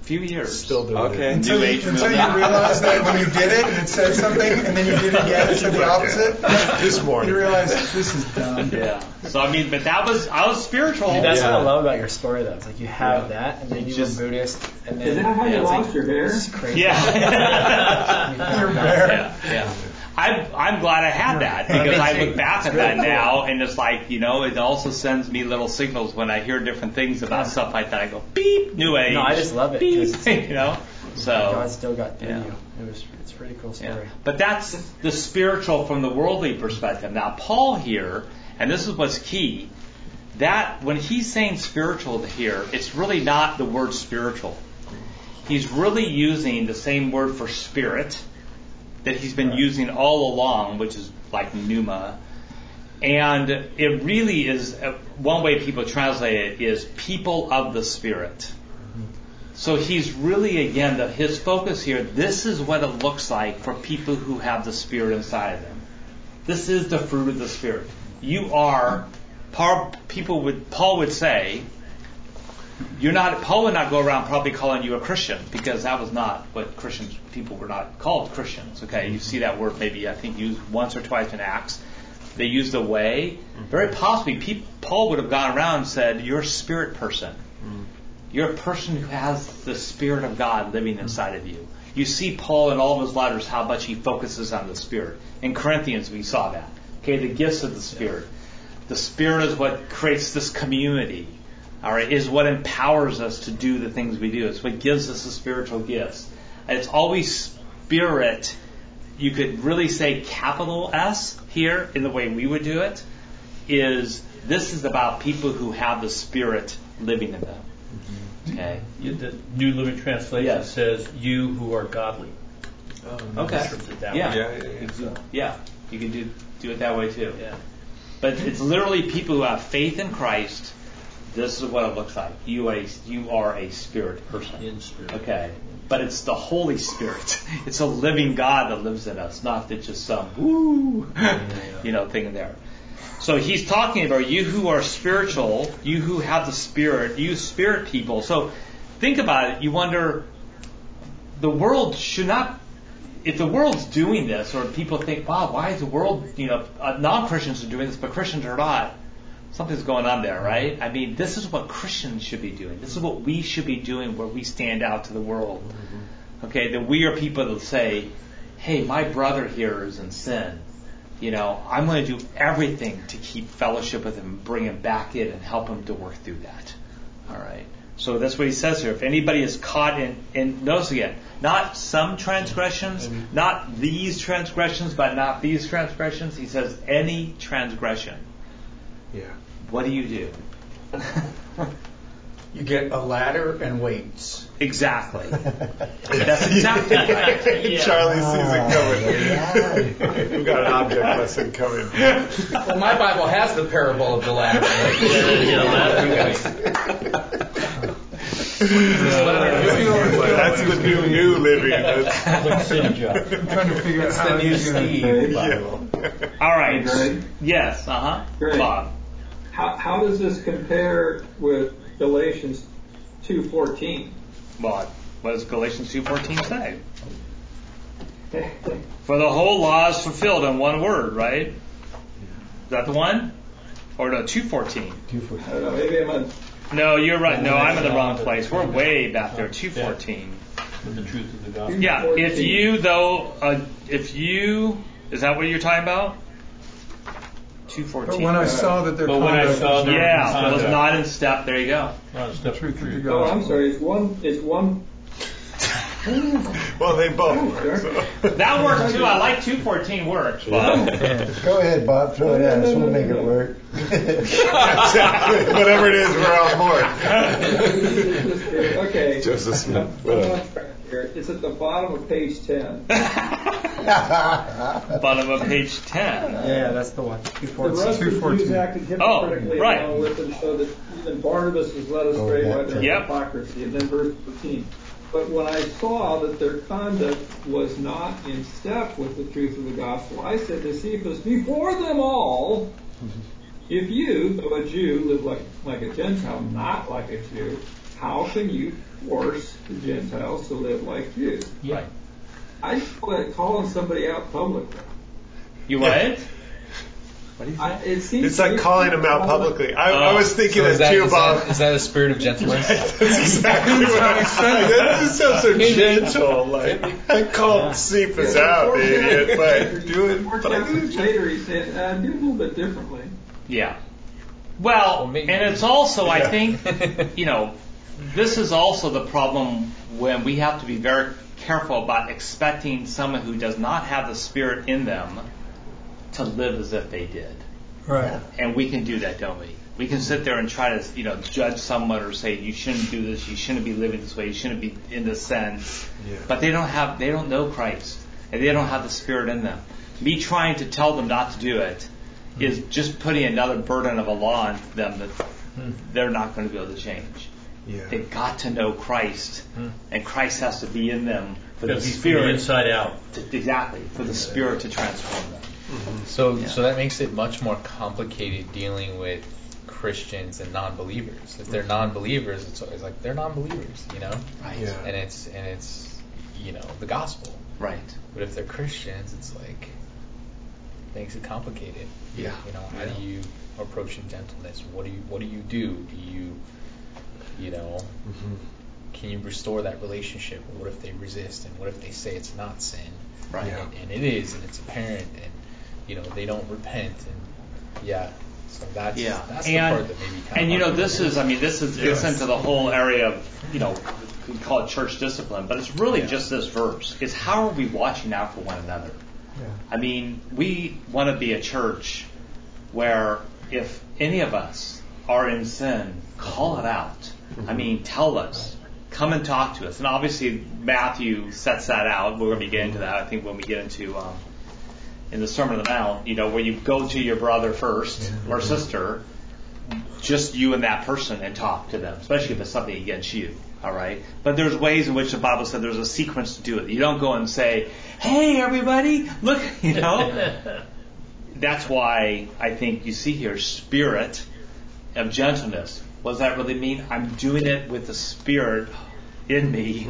A few years. Still doing Okay. it. Until, you, until you realize that when you did it and it said something, and then you did it again, it said the opposite. This morning. You realize this is dumb. Yeah. So I mean, but that was I was spiritual. Dude, that's Yeah. what I love about your story, though. It's like you have Yeah. that, and then you Just- were Buddhist, and then Is that how you it's lost like, your hair? This is crazy. Yeah. You're rare. yeah. Yeah. I'm I'm glad I had that because I look back at that now and it's like you know it also sends me little signals when I hear different things about stuff like that. I go beep new age. No, I just love it, Beep, you know. So God still got through Yeah. you. It was, it's a pretty cool story. Yeah. But that's the spiritual from the worldly perspective. Now, Paul here, and this is what's key, that when he's saying spiritual here, it's really not the word spiritual. He's really using the same word for spirit that he's been using all along, which is like pneuma. And it really is, uh, one way people translate it is people of the spirit. So he's really, again, the, his focus here, this is what it looks like for people who have the Spirit inside of them. This is the fruit of the Spirit. You are, Paul, people would, Paul would say, you're not, Paul would not go around probably calling you a Christian because that was not what Christians, people were not called Christians. Okay, you see that word maybe, I think, used once or twice in Acts. They used the way. Mm-hmm. Very possibly, peop Paul would have gone around and said, you're a spirit person. Mm-hmm. You're a person who has the Spirit of God living mm-hmm. inside of you. You see Paul in all of his letters how much he focuses on the Spirit. In Corinthians, we saw that. Okay, the gifts of the Spirit. The Spirit is what creates this community. All right, is what empowers us to do the things we do. It's what gives us the spiritual gifts. And it's always Spirit. You could really say capital S here in the way we would do it. Is this is about people who have the Spirit living in them. Mm-hmm. Okay. You- The New Living Translation Yes. says, "You who are godly." Oh, okay. Interpret it that Yeah. Yeah, yeah, yeah. You can- yeah. You can do do it that way too. Yeah. But it's literally people who have faith in Christ. This is what it looks like. You a you are a spirit person. In spirit. Okay. But it's the Holy Spirit. It's a living God that lives in us, not that just some woo, you know, thing there. So he's talking about you who are spiritual, you who have the Spirit, you spirit people. So think about it. You wonder, the world should not. If the world's doing this, or people think, wow, why is the world, you know, uh, non-Christians are doing this, but Christians are not. Something's going on there, right? I mean, this is what Christians should be doing. This is what we should be doing where we stand out to the world. Mm-hmm. Okay, that we are people that say, hey, my brother here is in sin. You know, I'm going to do everything to keep fellowship with him, bring him back in, and help him to work through that. All right. So that's what he says here. If anybody is caught in, in notice again, not some transgressions, mm-hmm. not these transgressions, but not these transgressions. He says any transgression. Yeah. What do you do? You get a ladder and weights. Exactly. That's exactly right. Charlie sees it coming. We've got an object lesson coming. Well, my Bible has the parable of the ladder. That's the new new living. That's, Like. I'm trying to figure out It's how the new he's gonna- Steve yeah. Bible. All right. Yes. Uh huh. Bob. How, how does this compare with Galatians 2.14? Well, what does Galatians two fourteen say? For the whole law is fulfilled in one word, right? Is that the one? Or no, two fourteen. Two for I don't know, maybe I'm on, No, you're right. No, I'm in the wrong place. We're way back there. Two fourteen. With the truth of the gospel. Yeah. If you though, uh, if you, is that what you're talking about? Two But when I saw that their But when I saw was their- Yeah, it was not in step. There you go. Not a step truth of the true. oh, I'm sorry, it's one, it's one, well, they both work. So. That works too. I like two fourteen works. Bob. Go ahead, Bob. Throw it at us. We'll make it work. Exactly. Whatever it is, we're on board. okay. Joseph Smith. I'm Whatever. on track here. It's at the bottom of page 10. Bottom of page ten. Yeah, that's the one. The rest of the Jews acted Oh, hypocritically right. along with them, so that even Barnabas was led oh, astray Oh, by their Yep. hypocrisy. And then verse 14. But when I saw that their conduct was not in step with the truth of the gospel, I said to Cephas before them all, mm-hmm. if you, though a Jew, live like, like a Gentile, not like a Jew, how can you force the Gentiles to live like Jews? Yeah. I call that calling somebody out publicly. You what? What do you I, say? it seems It's like calling them out publicly. I, I was thinking So is that that, too, is, Bob. that, is that a spirit of gentleness? That's exactly what I said. That doesn't sound so gentle. Like I called Cephas out, the idiot, but do it. Four But I chapters later, he said, uh, do it a little bit differently. Yeah. Well, Well, maybe- and it's also, I think, you know, this is also the problem when we have to be very careful about expecting someone who does not have the Spirit in them to live as if they did. Right. And we can do that, don't we? We can sit there and try to, you know, judge someone or say you shouldn't do this, you shouldn't be living this way, you shouldn't be in this sense. Yeah. But they don't have, they don't know Christ, and they don't have the Spirit in them. Me trying to tell them not to do it is hmm. just putting another burden of a law on them that hmm. they're not going to be able to change. Yeah. They've got to know Christ, hmm. and Christ has to be in them for the Because the Spirit. inside out. To, exactly, for the Spirit to transform them. Mm-hmm. So, Yeah. so that makes it much more complicated dealing with Christians and non-believers. If they're mm-hmm. non-believers, it's, it's like they're non-believers, you know, Right. Yeah. and it's and it's you know the gospel. Right. But if they're Christians, it's like makes it complicated. Yeah. You know, how do you approach in gentleness? What do you what do you do? Do you you know mm-hmm. can you restore that relationship? Or what if they resist and what if they say it's not sin? Right. Yeah. And, and it is and it's apparent and you know, they don't repent and yeah. So that's Yeah, that's the and part that maybe kind and of you know this is I mean this is gets into the whole area of you know we call it church discipline, but it's really just this verse. It's how are we watching out for one another? I mean, we want to be a church where if any of us are in sin, call it out. I mean, tell us. Come and talk to us. And obviously, Matthew sets that out. We're going to be getting to that, I think, when we get into um, in the Sermon on the Mount. You know, where you go to your brother first or sister, just you and that person, and talk to them, especially if it's something against you. All right, but there's ways in which the Bible said there's a sequence to do it. You don't go and say, "Hey, everybody, look," you know. That's why I think you see here spirit of gentleness. What does that really mean? I'm doing it with the spirit in me,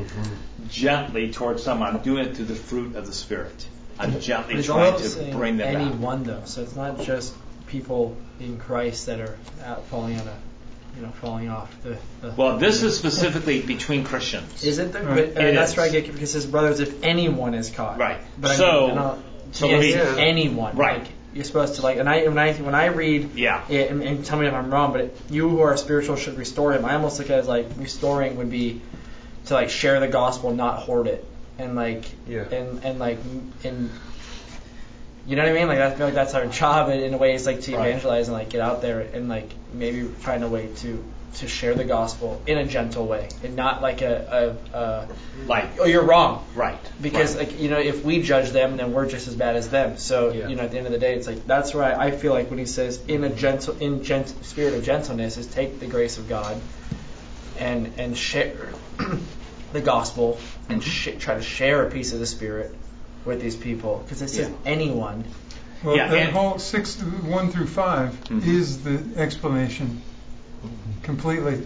gently towards someone. I'm doing it through the fruit of the spirit. I'm gently But it's trying to bring them out. anyone though, so it's not just people in Christ that are out falling out of, you know, falling off the. the Well, this is specifically between Christians. Is it? The, Right. but, uh, It that's is. where I get because it says brothers, if anyone is caught. Right. But So- I mean, not, so so let me- anyone. Right. Like, you're supposed to like, and I when I when I read Yeah. it, and, and tell me if I'm wrong, but it, you who are spiritual should restore him. I almost look at it as like restoring would be to like share the gospel, not hoard it, and like Yeah. and and like and You know what I mean? Like I feel like that's our job in, in a way It's like to Right. evangelize and like get out there and like maybe find a way to to share the gospel in a gentle way and not like a, a, a Like, oh you're wrong right. because right. like you know if we judge them then we're just as bad as them so Yeah. you know at the end of the day it's like that's where I, I feel like when he says in a gentle in gent, spirit of gentleness is take the grace of God and and share the gospel and sh- try to share a piece of the spirit with these people because it says Yeah. anyone Well, Yeah, that and- whole six, one through 5 Mhm. is the explanation completely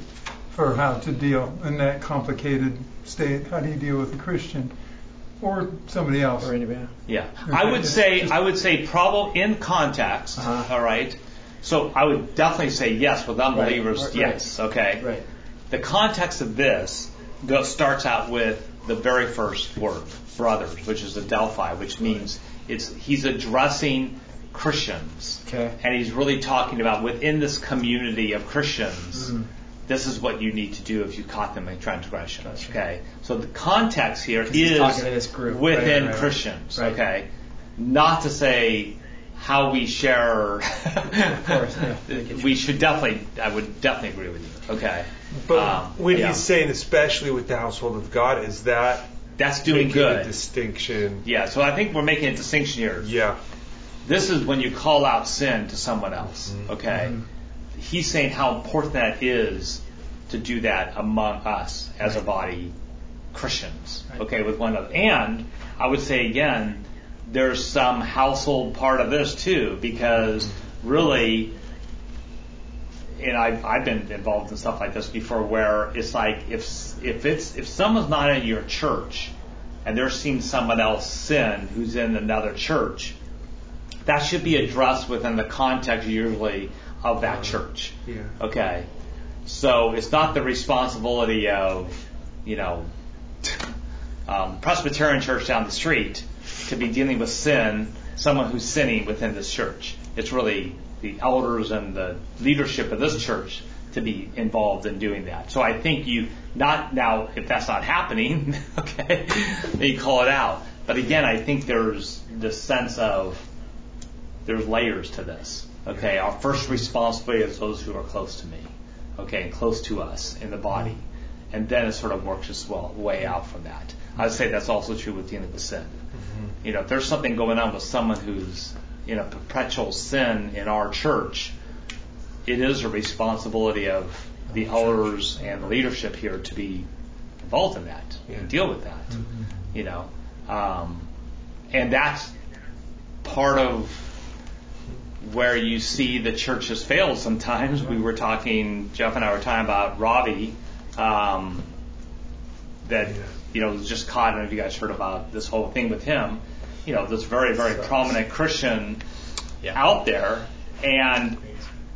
for how to deal in that complicated state. How do you deal with a Christian or somebody else? or anybody. Yeah, I would say just- I would say probably in context. Uh-huh. all right. So I would definitely say yes with unbelievers. Right, right. Yes. Okay. Right. The context of this go, starts out with the very first word, brothers, which is Adelphi, which means it's he's addressing Christians, Okay. and he's really talking about within this community of Christians. Mhm. This is what you need to do if you caught them in transgressions. Gotcha. Okay, so the context here is he's talking to this group. within Right, right, right. Christians. Right. Okay, not to say how we share. of course, yeah. we should definitely. I would definitely agree with you. Okay, But Um, when yeah. he's saying, especially with the household of God, is that that's doing making a good. distinction? Yeah, so I think we're making a distinction here. Yeah. This is when you call out sin to someone else. Mhm. Okay, Mm-hmm. he's saying how important that is to do that among us as a body, Christians. Okay, with one another. And I would say again, there's some household part of this too, because really, and I've, I've been involved in stuff like this before, where it's like if if it's if someone's not in your church and they're seeing someone else sin who's in another church, that should be addressed within the context usually of that church. Yeah. Okay. So it's not the responsibility of, you know, um, Presbyterian church down the street to be dealing with sin, someone who's sinning within this church. It's really the elders and the leadership of this church to be involved in doing that. So I think you not now if that's not happening, okay, then you call it out. But again, I think there's this sense of there's layers to this. Okay, our first responsibility is those who are close to me, okay, and close to us in the body, and then it sort of works its well, way out from that. I would say that's also true with dealing with sin. You know, if there's something going on with someone who's in a perpetual sin in our church, it is a responsibility of the elders and the leadership here to be involved in that and deal with that. You know, um, and that's part of where you see the church has failed sometimes. We were talking, Jeff and I were talking about Ravi, um, that, you know, was just caught. I don't know if you guys heard about this whole thing with him. You know, this very, very prominent Christian Yeah. out there. And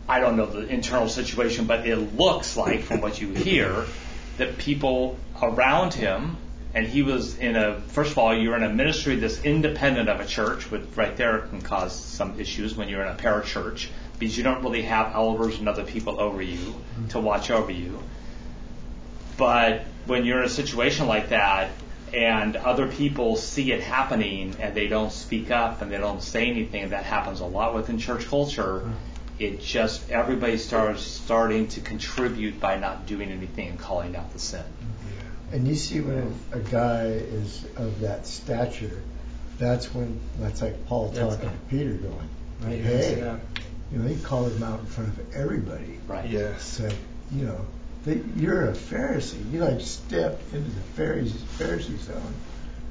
I don't know the internal situation, but it looks like, from what you hear, that people around him, and he was in a, first of all, you're in a ministry that's independent of a church, which right there can cause some issues when you're in a parachurch, because you don't really have elders and other people over you to watch over you. But when you're in a situation like that, and other people see it happening and they don't speak up and they don't say anything, and that happens a lot within church culture. It just everybody starts starting to contribute by not doing anything and calling out the sin. And you see when a guy is of that stature, that's when that's like Paul That's talking it. to Peter, going, Right, "Hey, yeah. you know, he called him out in front of everybody. Right. Yes. It's like, you know, that you're a Pharisee. You like stepped into the Pharisee Pharisee zone,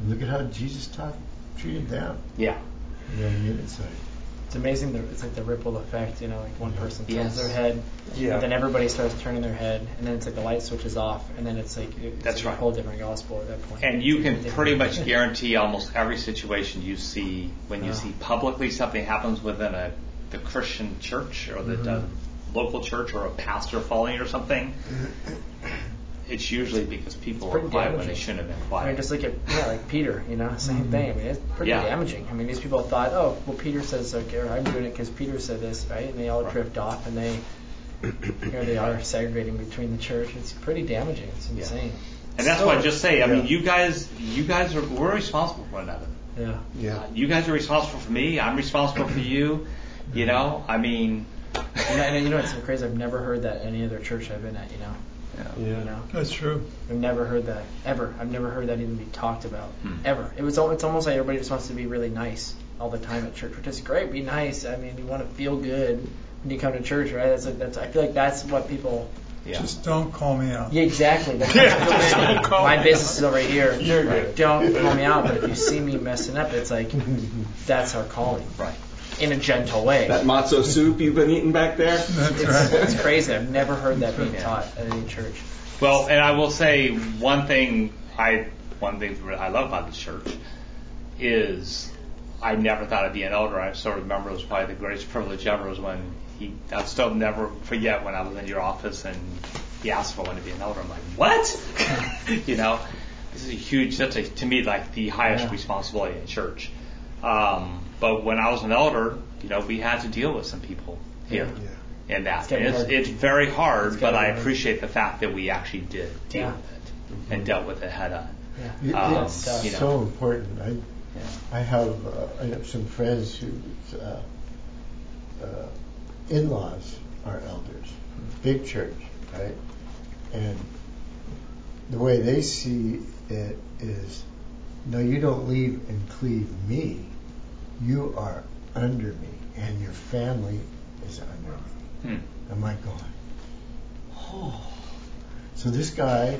and look at how Jesus taught, treated them. Yeah. You know what I mean? It's like, It's amazing. The, it's like the ripple effect. You know, like one person turns Yes. their head, Yeah. then everybody starts turning their head, and then it's like the light switches off, and then it's like it's That's like right. a whole different gospel at that point. And you It's can pretty much guarantee almost every situation you see when you Yeah. see publicly something happens within a the Christian church or the, mm-hmm. the local church or a pastor falling or something. It's usually because people are pretty quiet when they shouldn't have been quiet. I mean, just like a, yeah, like Peter, you know, same thing. I mean, it's pretty Yeah. damaging. I mean, these people thought, oh, well, Peter says okay, or I'm doing it because Peter said this, right? And they all Right. drift off, and they here they are segregating between the church. It's pretty damaging. It's Yeah. insane. And that's why I just say, I mean, you guys, you guys are, we're responsible for one another. Yeah. Yeah. Uh, You guys are responsible for me. I'm responsible for you. You know, I mean, And, and you know what's so crazy? I've never heard that any other church I've been at. You know. Yeah. You know. That's true. I've never heard that ever. I've never heard that even be talked about Hmm. ever. It was. al- It's almost like everybody just wants to be really nice all the time at church, which is great. Be nice. I mean, you want to feel good when you come to church, right? That's. A, that's. I feel like that's what people. yeah. Just don't call me out. Yeah, exactly. That's my business is over here. Don't call me out, but if you see me messing up, it's like that's our calling, Right. In a gentle way. That matzo soup you've been eating back there? That's It's, right. it's crazy. I've never heard that being taught at any church. Well, and I will say one thing I one thing I love about this church is I never thought I'd be an elder. I sort of remember it was probably the greatest privilege ever was when he I'll still never forget when I was in your office and he asked if I wanted to be an elder. I'm like, what? you know, this is a huge. That's a, to me like the highest Yeah. responsibility in church. Um, but when I was an elder, you know, we had to deal with some people here. Yeah. And that It's getting it's, it's very hard, It's but getting I hard. appreciate the fact that we actually did deal Yeah. with it and dealt with it head on. It- Um, it's you know. so important. I, Yeah. I have uh, I have some friends who uh, uh, in-laws are elders, big church, right? And the way they see it is, no, you don't leave and cleave me. You are under me, and your family is under me. Hmm. I'm like going, oh. So this guy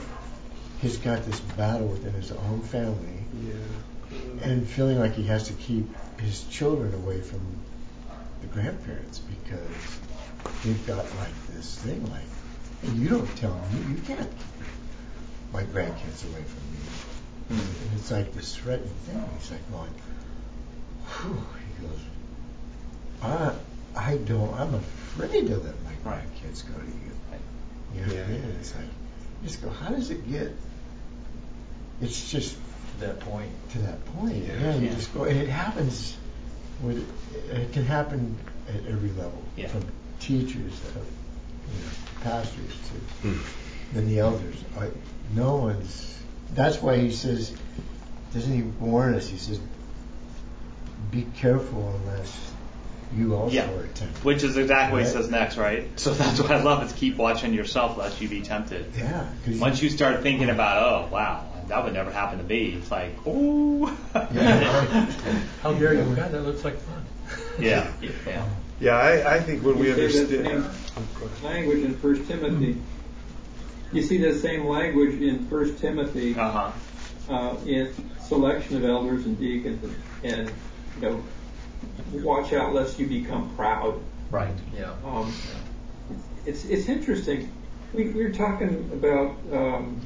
has got this battle within his own family Yeah. and feeling like he has to keep his children away from the grandparents because they've got like this thing like, hey, you don't tell me, you can't keep my grandkids away from me. Hmm. And it's like this threatening thing. He's like going, whew. He goes, I, I don't, I'm afraid to let my Right. grandkids go to you. Right. You know what I mean? It's like, you just go, how does it get? It's just To that point. to that point. Yeah. Yeah, you Yeah. just go, and it happens. With it can happen at every level, Yeah. from teachers to you know, pastors to Hmm. then the elders. I, no one's. That's why he says, doesn't he warn us? He says, be careful unless you also Yeah. are tempted. Which is exactly what he says next, right? So that's what I love is keep watching yourself lest you be tempted. Yeah. Once you start thinking about, oh wow, that would never happen to me, it's like, ooh. Yeah, How dare you? God, that looks like fun. yeah. Yeah. Yeah, I, I think when we You say understand. same Oh, go ahead. language in First Timothy. You see the same language in First Timothy Uh huh. uh, in selection of elders and deacons, and, and you know, watch out lest you become proud. Right. Yeah. Um, it's it's interesting. We, we were talking about um,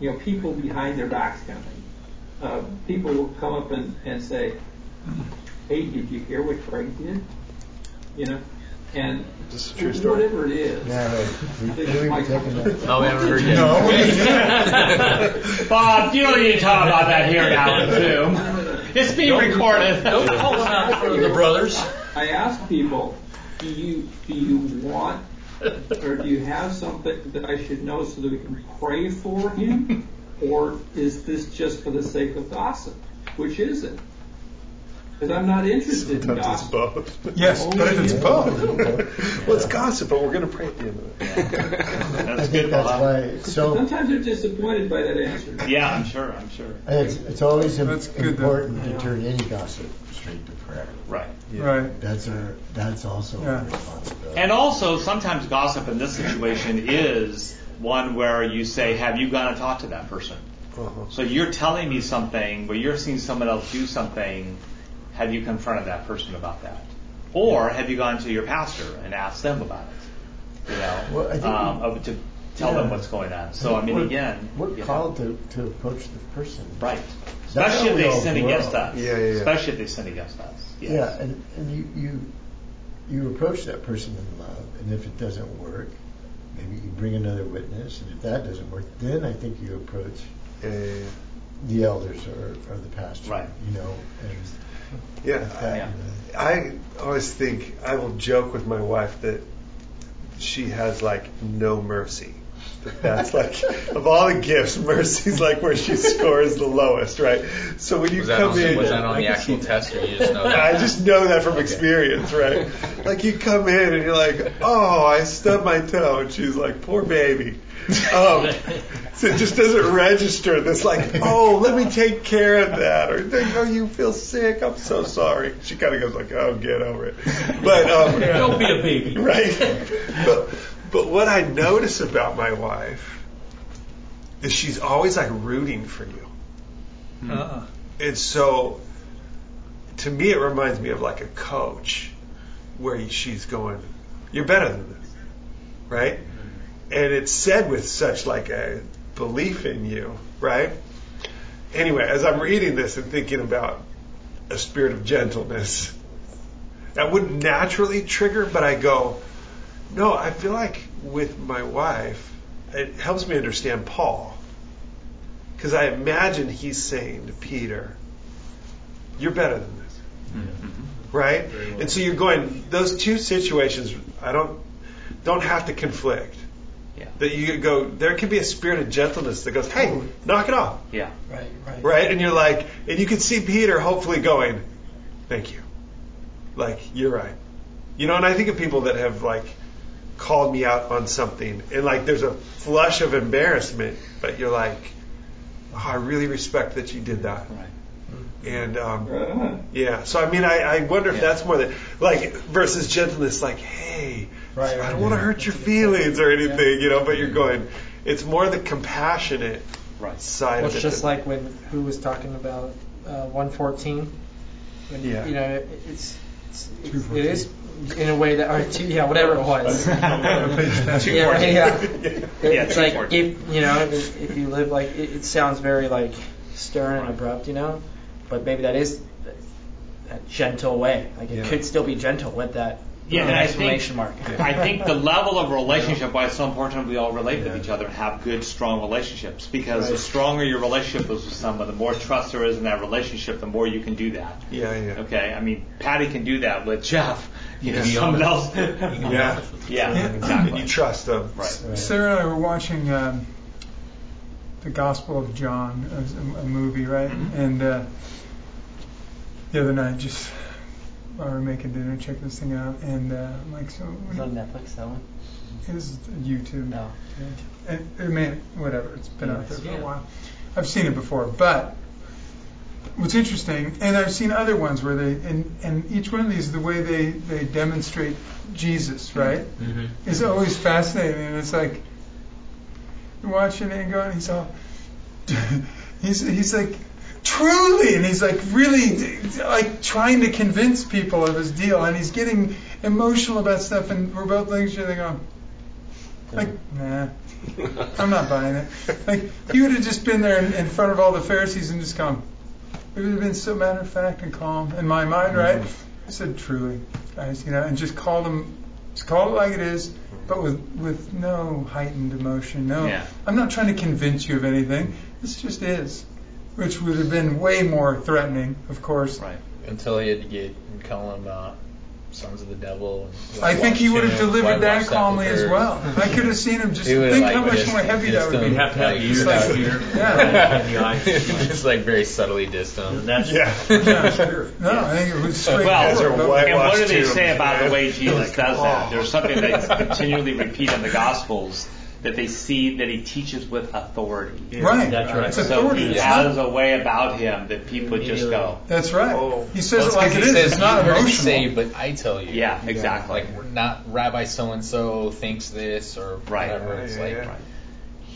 you know people behind their backs coming. Uh, people will come up and, and say, "Hey, did you hear what Craig did?" You know, and This is a true story. whatever it is. yeah, right. We, we were taking that. No, we haven't heard yet. Bob, you don't need to talk about that here now on Zoom. It's being recorded. Don't call them out in front of the brothers. I ask people, do you do you want or do you have something that I should know so that we can pray for him, or is this just for the sake of gossip? Which is it? Because I'm not interested in Sometimes it's gossip. both. Yes, but if it's both, well, it's gossip, but we're going to pray at the end of it. I That's think good, that's Bob. why so. Sometimes they're disappointed by that answer. Yeah, I'm sure. I'm sure. It's, it's always im- That's good, though. important to turn any gossip straight to prayer. Right. right? That's our. That's also Yeah. our responsibility. And also, sometimes gossip in this situation is one where you say, "Have you gone and talked to that person?" Uh-huh. So you're telling me something, but you're seeing someone else do something. Have you confronted that person about that, or have you gone to your pastor and asked them about it? You know, Well, I think um, we- to tell them what's going on. So I mean, We're- again, we're you know, called to, to approach the person. right? Especially if they sin grow. against us. Yeah, yeah, yeah. Especially if they sin against us. Yes. Yeah, and, and you, you you approach that person in love, and if it doesn't work, maybe you bring another witness, and if that doesn't work, then I think you approach Yeah, yeah, yeah. the elders or, or the pastor. Right. You know, and Yeah, like that, Yeah. I always think I will joke with my wife that she has like no mercy that's like of all the gifts, mercy's like where she scores the lowest, right? So when you Was that come on, in, was that on the actual test, or you just know that? I just know that from experience, right? Like you come in and you're like, oh, I stubbed my toe, and she's like, poor baby. Um, so it just doesn't register this like, oh, let me take care of that, or oh, you feel sick, I'm so sorry. She kind of goes like, oh, get over it. But um, Don't be a baby. right? But, but what I notice about my wife is she's always like rooting for you. Uh-uh. And so, to me, it reminds me of like a coach where she's going, You're better than this, right? And it's said with such like a belief in you, right? Anyway, as I'm reading this and thinking about a spirit of gentleness, that wouldn't naturally trigger, but I go, No, I feel like with my wife, it helps me understand Paul. Because I imagine he's saying to Peter, You're better than this. Mm-hmm. Right? And so you're going, those two situations, I don't, don't have to conflict. Yeah. That you could go, there could be a spirit of gentleness that goes, hey, knock it off. Yeah. Right, right. Right? And you're like, and you could see Peter hopefully going, thank you. Like, you're right. You know, and I think of people that have like called me out on something and like there's a flush of embarrassment, but you're like, oh, I really respect that you did that. Right. And um, Right on. yeah, so I mean, I, I wonder if Yeah. that's more than like versus gentleness, like, hey, Right, I don't want to hurt your feelings or anything, you know. But you're going, it's more the compassionate Right. side Well, of it's it. just that- like when who was talking about uh, 114. When, Yeah. You know, it, it's, it's it is in a way that or two, yeah, whatever it was. yeah, Two yeah, fourteen. yeah. Yeah, It's like fourteen. if you know if, if you live like it, it sounds very like stern and abrupt, you know, but maybe that is that gentle way. Like it Yeah. could still be gentle with that Yeah, and I think mark. I think the level of relationship why it's so important we all relate with each other and have good, strong relationships. Because the stronger your relationship is with someone, the more trust there is in that relationship, the more you can do that. yeah, yeah. Okay, I mean, Patty can do that with Jeff. You know, can someone else. Yeah. yeah, Yeah. And exactly. you trust them. Right. Sarah and I were watching um, the Gospel of John, a, a movie, right? And uh, the other night, just while we were making dinner, check this thing out, and uh, I'm like, so It's on Netflix that one. is YouTube. No. And, I mean, whatever. It's been out there for Yeah. a while. I've seen it before, but what's interesting, and I've seen other ones where they, and, and each one of these, the way they, they demonstrate Jesus, right, Mm-hmm. is always fascinating. And it's like you're watching it and going, he's all, he's he's like truly, and he's like really like trying to convince people of his deal, and he's getting emotional about stuff, and we're both looking at each other going, like, nah. I'm not buying it. Like he would have just been there in, in front of all the Pharisees and just gone. It would have been so matter of fact and calm in my mind, mm-hmm. right? I said, truly, guys, you know, and just call them, just call it like it is, but with with no heightened emotion. No, Yeah. I'm not trying to convince you of anything. This just is, which would have been way more threatening, of course. Right. Until he had to get and call him uh, sons of the devil. And I think he would have delivered that calmly as well. I could have seen him just think have, how much just- more heavy that would be. You'd have to have like, the ear like- down here. Yeah. And the eyes. just like very subtly dissed him. And that's Yeah. No, I think it was straight. Well, Guys are forward. white- and what do they say about the way Jesus does that? There's something they continually repeat in the Gospels that they see that he teaches with authority. Right. That's right. It's So authority. he It's not- has a way about him that people just go, That's right. Oh. He says Well, it it's like 'cause it he says, It's not "You heard emotional. say, but I tell you. yeah, exactly. Like we're not Rabbi so and so thinks this or Right. whatever. Yeah, it's yeah, like yeah.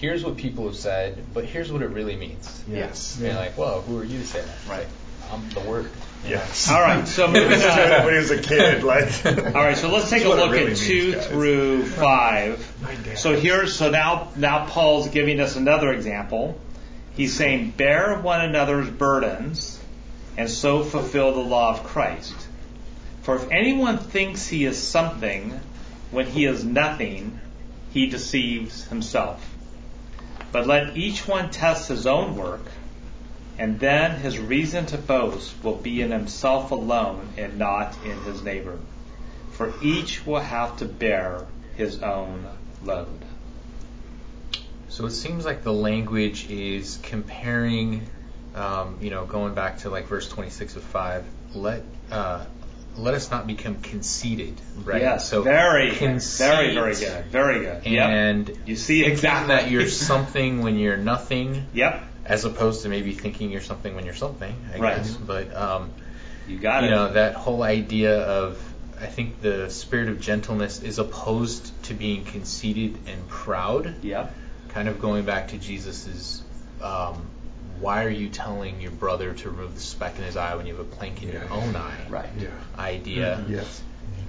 here's what people have said, but here's what it really means. yes. And you're like, well, who are you to say that? Right. I'm the word. Yes. All right, so moving was doing it on. when he was a kid. Like. All right, so let's take a That's what it look really at means, two guys. through five. So here, so now now Paul's giving us another example. He's saying, "Bear one another's burdens, and so fulfill the law of Christ. For if anyone thinks he is something when he is nothing, he deceives himself. But let each one test his own work." And then his reason to boast will be in himself alone and not in his neighbor. For each will have to bear his own load. So it seems like the language is comparing, um, you know, going back to like verse 26 of 5, let, uh, let us not become conceited, right? Yes, so very, very, very good, very good. And yep. you see exactly that you're something when you're nothing. Yep. As opposed to maybe thinking you're something when you're something, I right. guess. But um, you got you it. know that whole idea of I think the spirit of gentleness is opposed to being conceited and proud. Yep. Kind of going back to Jesus's, um, why are you telling your brother to remove the speck in his eye when you have a plank in Yeah. your own eye? Right. Yeah. Idea. Yes.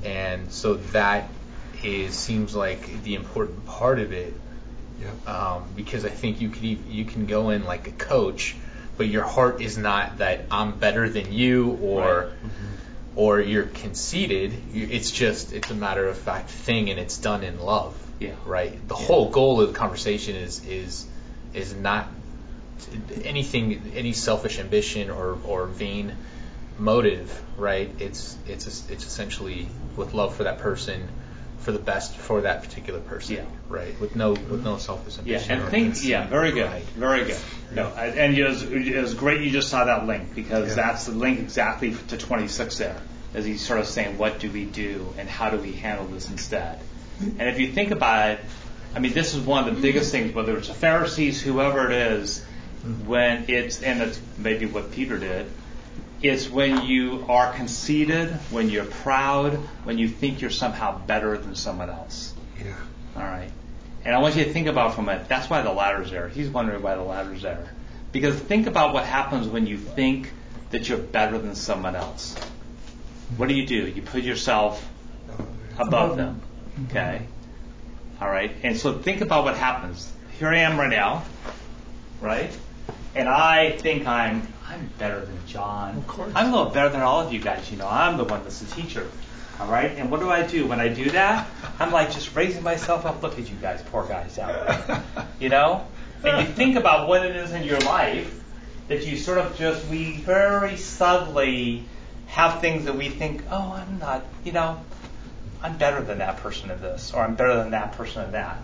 And so that is seems like the important part of it. Yep. Um, because I think you could you can go in like a coach, but your heart is not that I'm better than you or or you're conceited. It's just it's a matter of fact thing, and it's done in love. Yeah. Right. The whole goal of the conversation is is is not anything any selfish ambition or or vain motive. Right. It's it's it's essentially with love for that person. For the best for that particular person, Yeah. right? With no with no selfish ambition. Yeah, and think, yeah, very good, Right. very good. No, and it was, it was great you just saw that link because Yeah. that's the link exactly to 26 there, as he's sort of saying, what do we do and how do we handle this instead? And if you think about it, I mean, this is one of the biggest things, whether it's the Pharisees, whoever it is, mm-hmm. when it's, and it's maybe what Peter did, it's when you are conceited, when you're proud, when you think you're somehow better than someone else. Yeah. All right. And I want you to think about from it. That's why the ladder's there. He's wondering why the ladder's there. Because think about what happens when you think that you're better than someone else. What do you do? You put yourself oh, above them. Okay. All right. And so think about what happens. Here I am right now. Right. And I think I'm I'm better than John. Of course. I'm a little better than all of you guys. You know, I'm the one that's the teacher. All right. And what do I do when I do that? I'm like just raising myself up. Look at you guys, poor guys out there. You know. And you think about what it is in your life that you sort of just we very subtly have things that we think, oh, I'm not. You know, I'm better than that person in this, or I'm better than that person in that.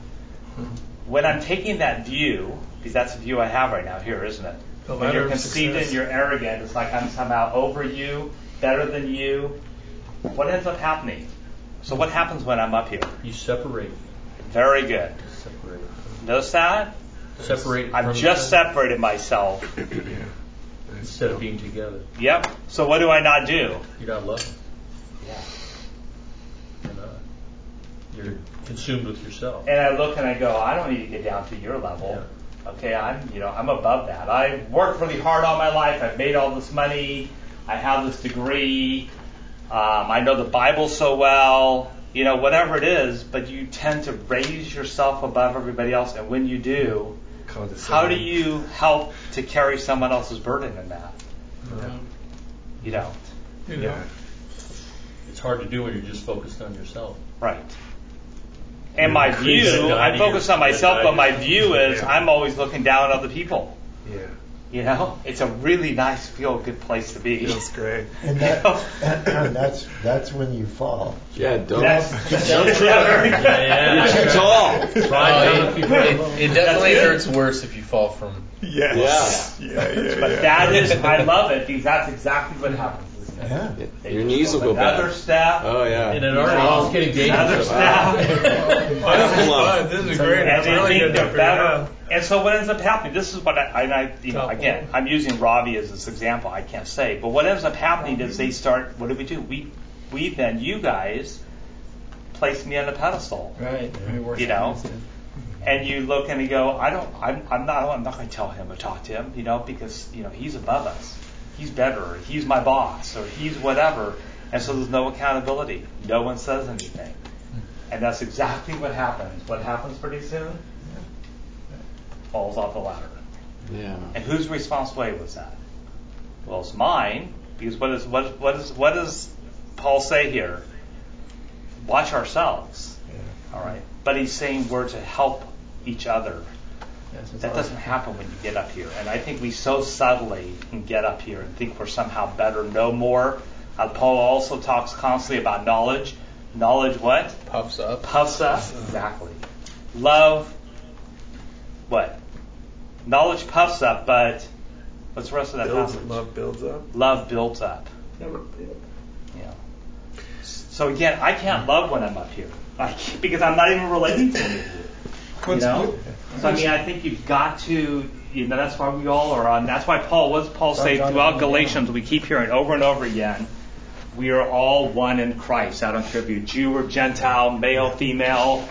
Mm-hmm. When I'm taking that view, because that's the view I have right now here, isn't it? The when you're conceited success. and you're arrogant, it's like I'm somehow over you, better than you. What ends up happening? So what happens when I'm up here? You separate. Very good. Separate. Notice that? Separate. I've just separated myself. instead of being together. Yep. So what do I not do? You're not loving. Yeah. You're not. You're consumed with yourself. And I look and I go, I don't need to get down to your level. Okay, I'm you know I'm above that. I've worked really hard all my life. I've made all this money. I have this degree. Um, I know the Bible so well. You know whatever it is, but you tend to raise yourself above everybody else. And when you do, how do you help to carry someone else's burden in that? You don't. You know. Yeah. It's hard to do when you're just focused on yourself. Right. And my view, I focus on myself, but my view is Yeah. I'm always looking down at other people. Yeah. You know, it's a really nice, feel good place to be. Feels great. And that, and that's that's when you fall. Yeah, don't. That's, Don't trip. yeah. You're too tall. Well, oh, it, it, it definitely hurts worse if you fall from. Yes. Yeah. Yeah. Yeah. but yeah. that is, I love it because that's exactly what happens, isn't it? Yeah. Your knees will go Another back. step. Oh yeah. And in our it's getting Another dangerous. step. Well, this is Love. fun. This is great. and It's they really think good to they're figure better. And so what ends up happening, this is what I, and I you know, again, I'm using Ravi as this example, I can't say, but what ends up happening is they start, what do we do? We, we then, you guys, place me on a pedestal. Right. You know? And you look and you go, I don't, I'm, I'm not, I'm not going to tell him or talk to him, you know, because, you know, he's above us. He's better, or he's my boss, or he's whatever. And so there's no accountability. No one says anything. And that's exactly what happens. What happens pretty soon? Falls off the ladder. Yeah. And whose responsibility was that? Well, it's mine, because what is what what is what does Paul say here? Watch ourselves. Yeah. All right. But he's saying we're to help each other. Yes, That doesn't happen when you get up here. And I think we so subtly can get up here and think we're somehow better, know more. Uh, Paul also talks constantly about knowledge. Knowledge what? Puffs up. Puffs up Exactly. Love what? Knowledge puffs up, but what's the rest of that Builds, passage? love builds up. Love builds up. Never, Yeah. So again, I can't love when I'm up here, I can't- because I'm not even relating to you. You What's- know. So I mean, I think you've got to. You know, that's why we all are on. That's why Paul. What's Paul say throughout Galatians? We keep hearing over and over again. We are all one in Christ. I don't care if you're Jew or Gentile, male, female,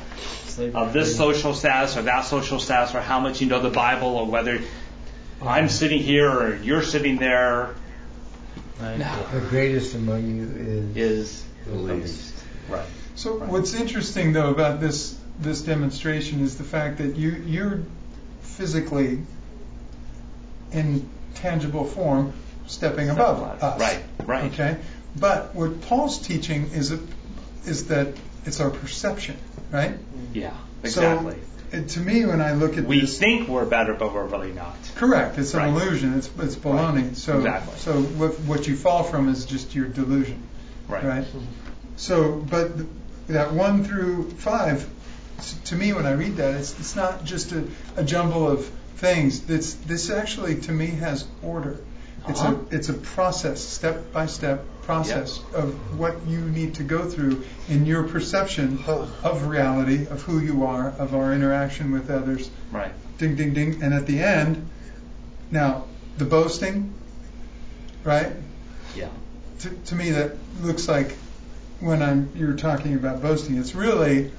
of this social status or that social status, or how much you know the Bible, or whether I'm sitting here or you're sitting there. No. The greatest among you is, is the least. Right. So what's interesting though about this this demonstration is the fact that you you're physically in tangible form stepping above us. Right, right. Okay. But what Paul's teaching is a, is that it's our perception, right? Yeah. Exactly. So to me, when I look at we this, think we're better, but we're really not. correct, it's an Right. illusion. It's it's baloney. So Exactly. so what what you fall from is just your delusion. Right. right? So, but th- that one through five, to me, when I read that, it's, it's not just a, a jumble of things. It's, this actually, to me, has order. It's Uh-huh. a it's a process, step by step process of what you need to go through in your perception of reality, of who you are, of our interaction with others. Right. Ding, ding, ding. And at the end, now the boasting, right? Yeah. to, to me that looks like when I'm you're talking about boasting it's really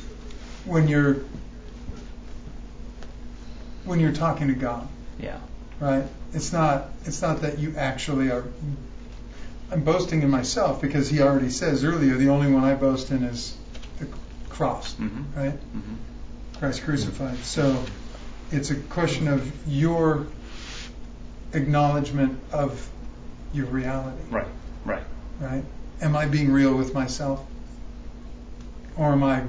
when you're when you're talking to God Yeah. right it's not it's not that you actually are I'm boasting in myself because he already says earlier the only one I boast in is the cross Mhm. right Mhm. Christ crucified so it's a question of your acknowledgement of your reality Right. Right. right? Am I being real with myself? Or am I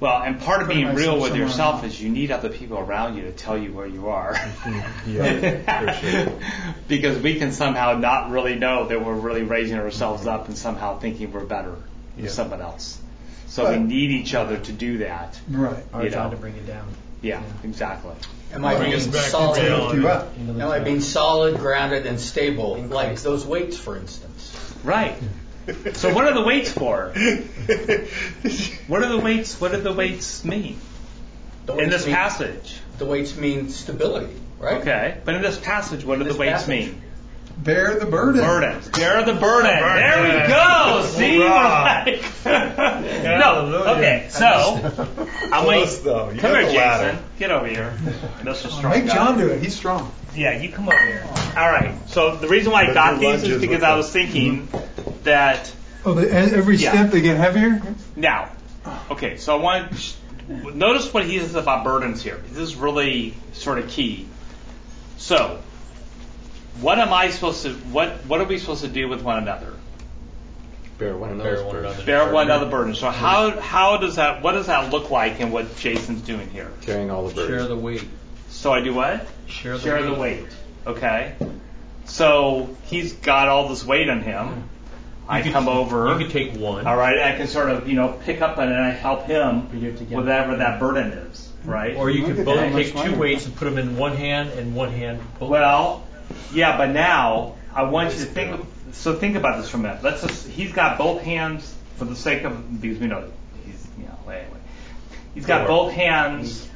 Well, and part of being real with yourself is you need other people around you to tell you where you are. Yeah, because we can somehow not really know that we're really raising ourselves up and somehow thinking we're better than Yeah. someone else. So we need each other to do that. right? Our You job know. to bring it down. Yeah, exactly. Am I Bring being solid? Lift reality. you up. Into the Am I being solid, grounded, and stable, like those weights, for instance? Right. So what are the weights for? What are the weights? What do the weights mean The in weights this mean, passage? The weights mean stability, right? Okay, but in this passage, what do the this weights passage. mean? Bear the burden. Burdens. Bear the burden. There we go. See, we're like no. Okay, so I'm going. Close, though. You Come here, the ladder. Jason. Get over here, Mr. Oh, strong. Make guy. John do it. He's strong. Yeah, you come over here. All right. So the reason why I got these is because I was thinking mm-hmm. that Oh, the, every Yeah. step they get heavier. now. Okay, so I want to notice what he says about burdens here. This is really sort of key. So, what am I supposed to? What What are we supposed to do with one another? Bear one another's one burden. another's Bear one another burden. So mm-hmm. how how does that what does that look like in what Jason's doing here? Carrying all the burdens. Share the weight. So I do what? Share the Share weight. the weight. Okay. So he's got all this weight on him. I You could- come over. You could take one. all right. I can sort of you know pick up on and I help him We do it together. whatever that burden is. Mm-hmm. Right. Or you Look could both take two lighter. weights and put them in one hand and one hand. Both. Well, yeah, but now I want you to think. So think about this for a minute. Let's just. He's got both hands for the sake of because we know he's you know anyway. He's got Four. both hands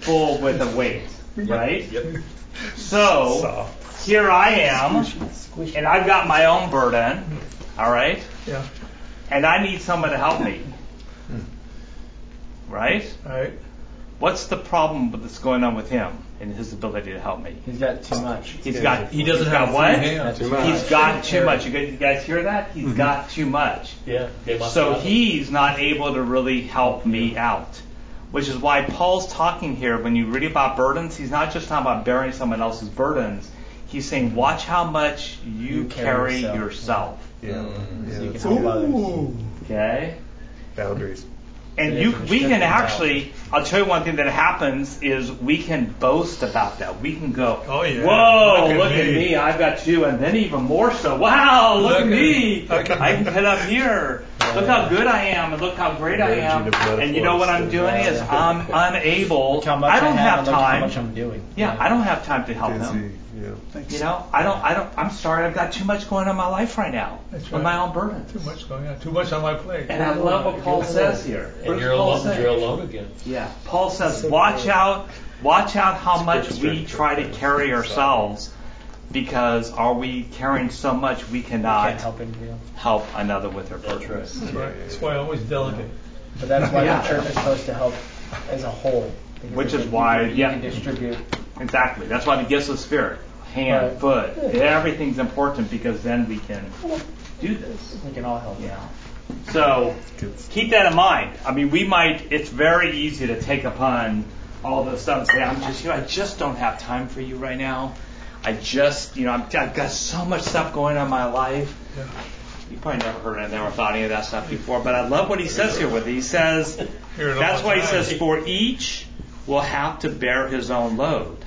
full with a weight, right? Yep. So Soft. here I am, and I've got my own burden. All right, Yeah. and I need someone to help me. Hmm. Right? All right. What's the problem with that's going on with him and his ability to help me? He's got too much. He's got. He doesn't have what? free. Too much. He's got too much. You guys, you guys hear that? He's mm-hmm. got too much. Yeah. So he's not able to really help me out. Which is why Paul's talking here when you read about burdens, he's not just talking about bearing someone else's burdens. He's saying, watch how much you, You carry carry yourself. yourself. Yeah. Mm-hmm. So you can help others. Okay? Boundaries. And the you, we can restrictions out. actually, I'll tell you one thing that happens is we can boast about that. We can go, Oh, yeah. whoa, Look look, at at, me." me. I've got two, and then even more so, wow, look, Look at me. at I can get up here. Look how good I am, and look how great I am. And you know what I'm doing is I'm unable. I don't have, have how time. much I'm doing. Yeah, I don't have time to help Busy, them. yeah. You know, I don't. I don't. I'm sorry. I've got too much going on in my life right now That's with right. my own burden. Too much going on. Too much on my plate. And I love what Paul says here. And does you're Paul alone. say? You're alone again. Yeah, Paul says, watch out, watch out how much we try to carry ourselves, because are we carrying so much we Can't cannot help help another with their That's burdens. right. That's right. That's why I always delegate. But that's why Yeah. the church is supposed to help as a whole. because Which is why- you can, yeah. distribute. Exactly. That's why the gifts of the Spirit, hand, Right. foot, everything's important because then we can do this. We can all help. Yeah. So keep that in mind. I mean, we might. It's very easy to take upon all this stuff and say, "I'm just, you know, I just don't have time for you right now. I just, you know, I'm, I've got so much stuff going on in my life." Yeah. You probably never heard and never thought any of that stuff before, but I love what he says here with it. He says, it that's why he says, for each will have to bear his own load.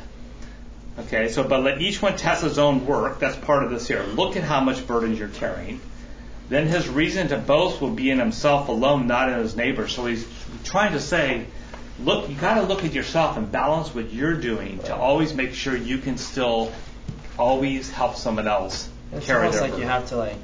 Okay, so but let each one test his own work. That's part of this here. Look at how much burdens you're carrying. Then his reason to boast will be in himself alone, not in his neighbor. So he's trying to say, look, you got to look at yourself and balance what you're doing to always make sure you can still always help someone else It's carry almost their like you have to like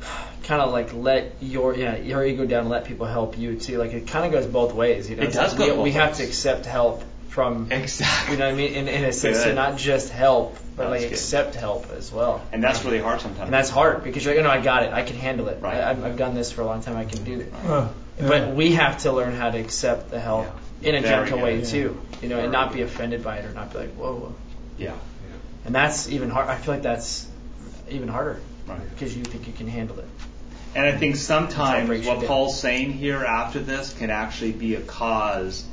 kind of like let your yeah your ego down and let people help you too. Like it kind of goes both ways. You know, It It's does like go we, we have to accept help from Exactly. you know what I mean. In, in a sense, to not just help, but like good. accept help as well. And that's really hard sometimes. And that's hard because you're like, no, I got it. I can handle it. Right. I, I've, I've done this for a long time. I can do it. Uh, But we have to learn how to accept the help in a Very gentle good. way Yeah. too. You know, Very and not be offended by it or not be like, whoa, whoa. yeah. And that's even hard. I feel like that's even harder Right. because you think you can handle it. And I think sometimes breaks you what down. Paul's saying here after this can actually be a cause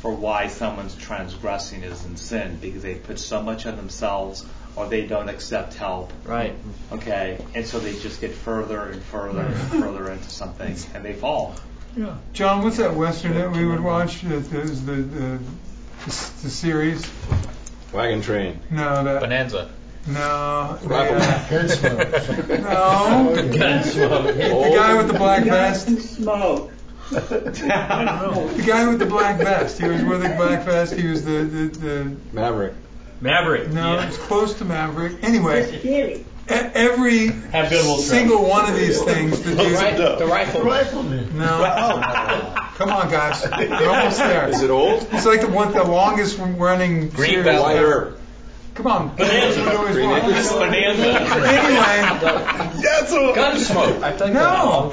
for why someone's transgressing is in sin because they put so much on themselves or they don't accept help. Right. Okay, and so they just get further and further and further into something and they fall. yeah. John, what's that western that we would watch? That is the, the the the series? Wagon train. No, that Bonanza. no, the, Rifle. uh, Gunsmoke. no. The guy with the black vest. Smoke. The guy with the black vest. He was with the black vest. He was the the, the Maverick. Maverick. no, it was close to Maverick. Anyway, every Have good little single one of these things. The dude, The rifle. Rifleman. no, come on, guys, we're almost there. Is it old? It's like the one, the longest running Green series. Belt. White. Herb. Come on, Bonanza. you always Green watch. Bonanza. Anyway, Gunsmoke. I feel like No.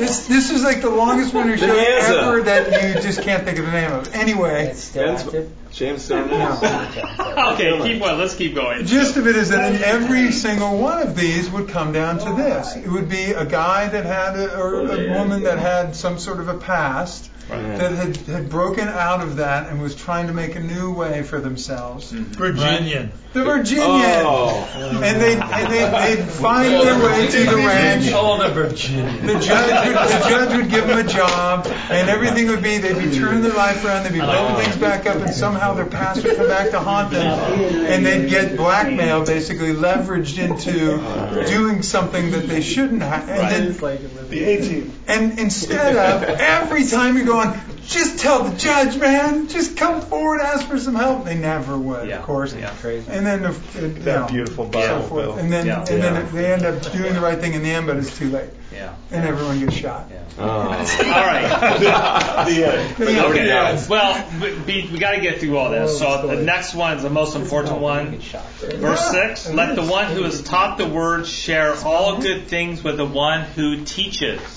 this this is like the longest winter show Bonanza. ever that you just can't think of the name of. Anyway, It's still active. James Stone. Okay, keep going. Let's keep going. the gist of it is that in every single one of these would come down to this. It would be a guy that had a, or a woman that had some sort of a past that had, had broken out of that and was trying to make a new way for themselves. Mm-hmm. Virginian. The Virginian. Oh. And they and they they'd find their oh. way to the ranch. Oh, the Virginia. The judge, would, the judge would give them a job, and everything would be, they'd be turning their life around, they'd be building things back up, and somehow their past would come back to haunt them, and they'd get blackmail, basically leveraged into doing something that they shouldn't have. And, then, It's like a really- The 18. and instead of, every time you're going, just tell the judge, man, just come forward, ask for some help, they never would, Yeah. of course. Yeah. Crazy. And then, uh, the, you That know, beautiful Bible, forth. Bill. And then, Yeah. and then they end up doing the right thing in the end, but it's too late, Yeah. and everyone gets shot. Yeah. Oh. All right. The end. Okay. Well, we, we got to get through all this. Oh, so the next one is the most important one. Verse 6 Let the one who is taught the word share all good things with the one who teaches.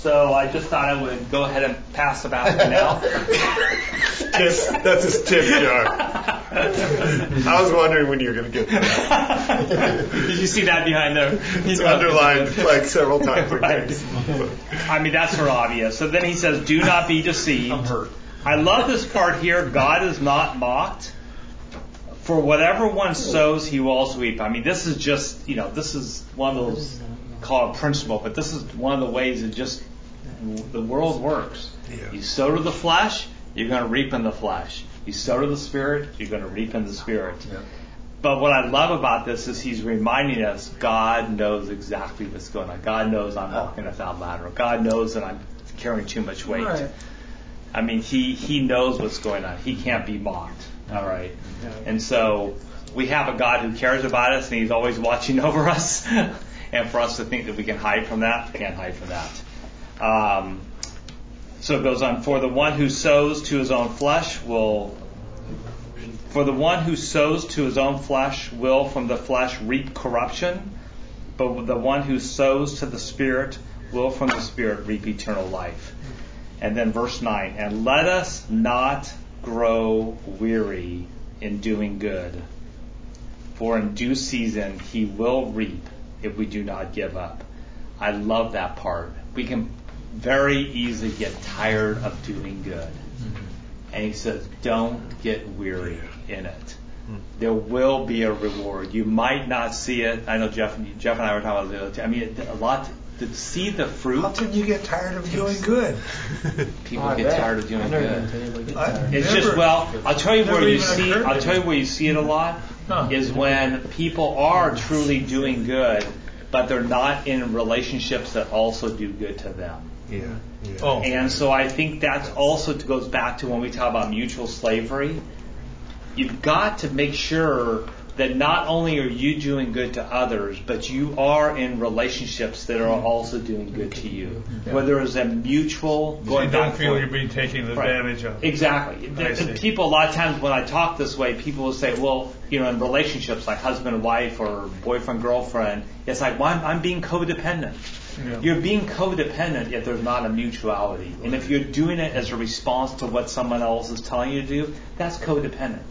So I just thought I would go ahead and pass the basket now. Tip. That's his tip jar. I was wondering when you were going to get that. Did you see that behind there? He's underlined like several times. Right. I mean, that's for obvious. So then he says, Do not be deceived. I'm hurt. I love this part here. God is not mocked. For whatever one sows, he will also reap. I mean, this is just, you know, this is one of those, call it principle, but this is one of the ways it just the world works. Yeah. You sow to the flesh, you're going to reap in the flesh. You sow to the spirit, you're going to reap in the spirit. But what I love about this is he's reminding us God knows exactly what's going on. God knows I'm oh. walking a foul ladder. God knows that I'm carrying too much weight. Right. I mean, he he knows what's going on. He can't be mocked. All right. And so we have a God who cares about us, and He's always watching over us. and for us to think that we can hide from that, can't hide from that. Um, so it goes on. For the one who sows to his own flesh will. For the one who sows to his own flesh will from the flesh reap corruption, but the one who sows to the Spirit will from the Spirit reap eternal life. And then verse 9, and let us not grow weary in doing good, for in due season he will reap if we do not give up. I love that part. We can very easily get tired of doing good. And he says, don't get weary in it. There will be a reward. You might not see it. I know Jeff, Jeff and I were talking about the other day. I mean, a lot to see the fruit. How can you get tired of doing good? People Oh, get bet. tired of doing good. even been able to get I- tired. It's Never- just well, I'll tell you where you see. I'll tell you where you see it a lot Huh. is when people are truly doing good, but they're not in relationships that also do good to them. Yeah. yeah. Oh. And so I think that's also goes back to when we talk about mutual slavery. You've got to make sure that not only are you doing good to others, but you are in relationships that are also doing good to you. Whether it's a mutual So going you don't back feel and you're being taken Right. advantage of. Exactly. The- the people, a lot of times when I talk this way, people will say, well, you know, in relationships like husband and wife or boyfriend, girlfriend, it's like, well, I'm, I'm being codependent. Yeah. You're being codependent if there's not a mutuality. And if you're doing it as a response to what someone else is telling you to do, that's codependent.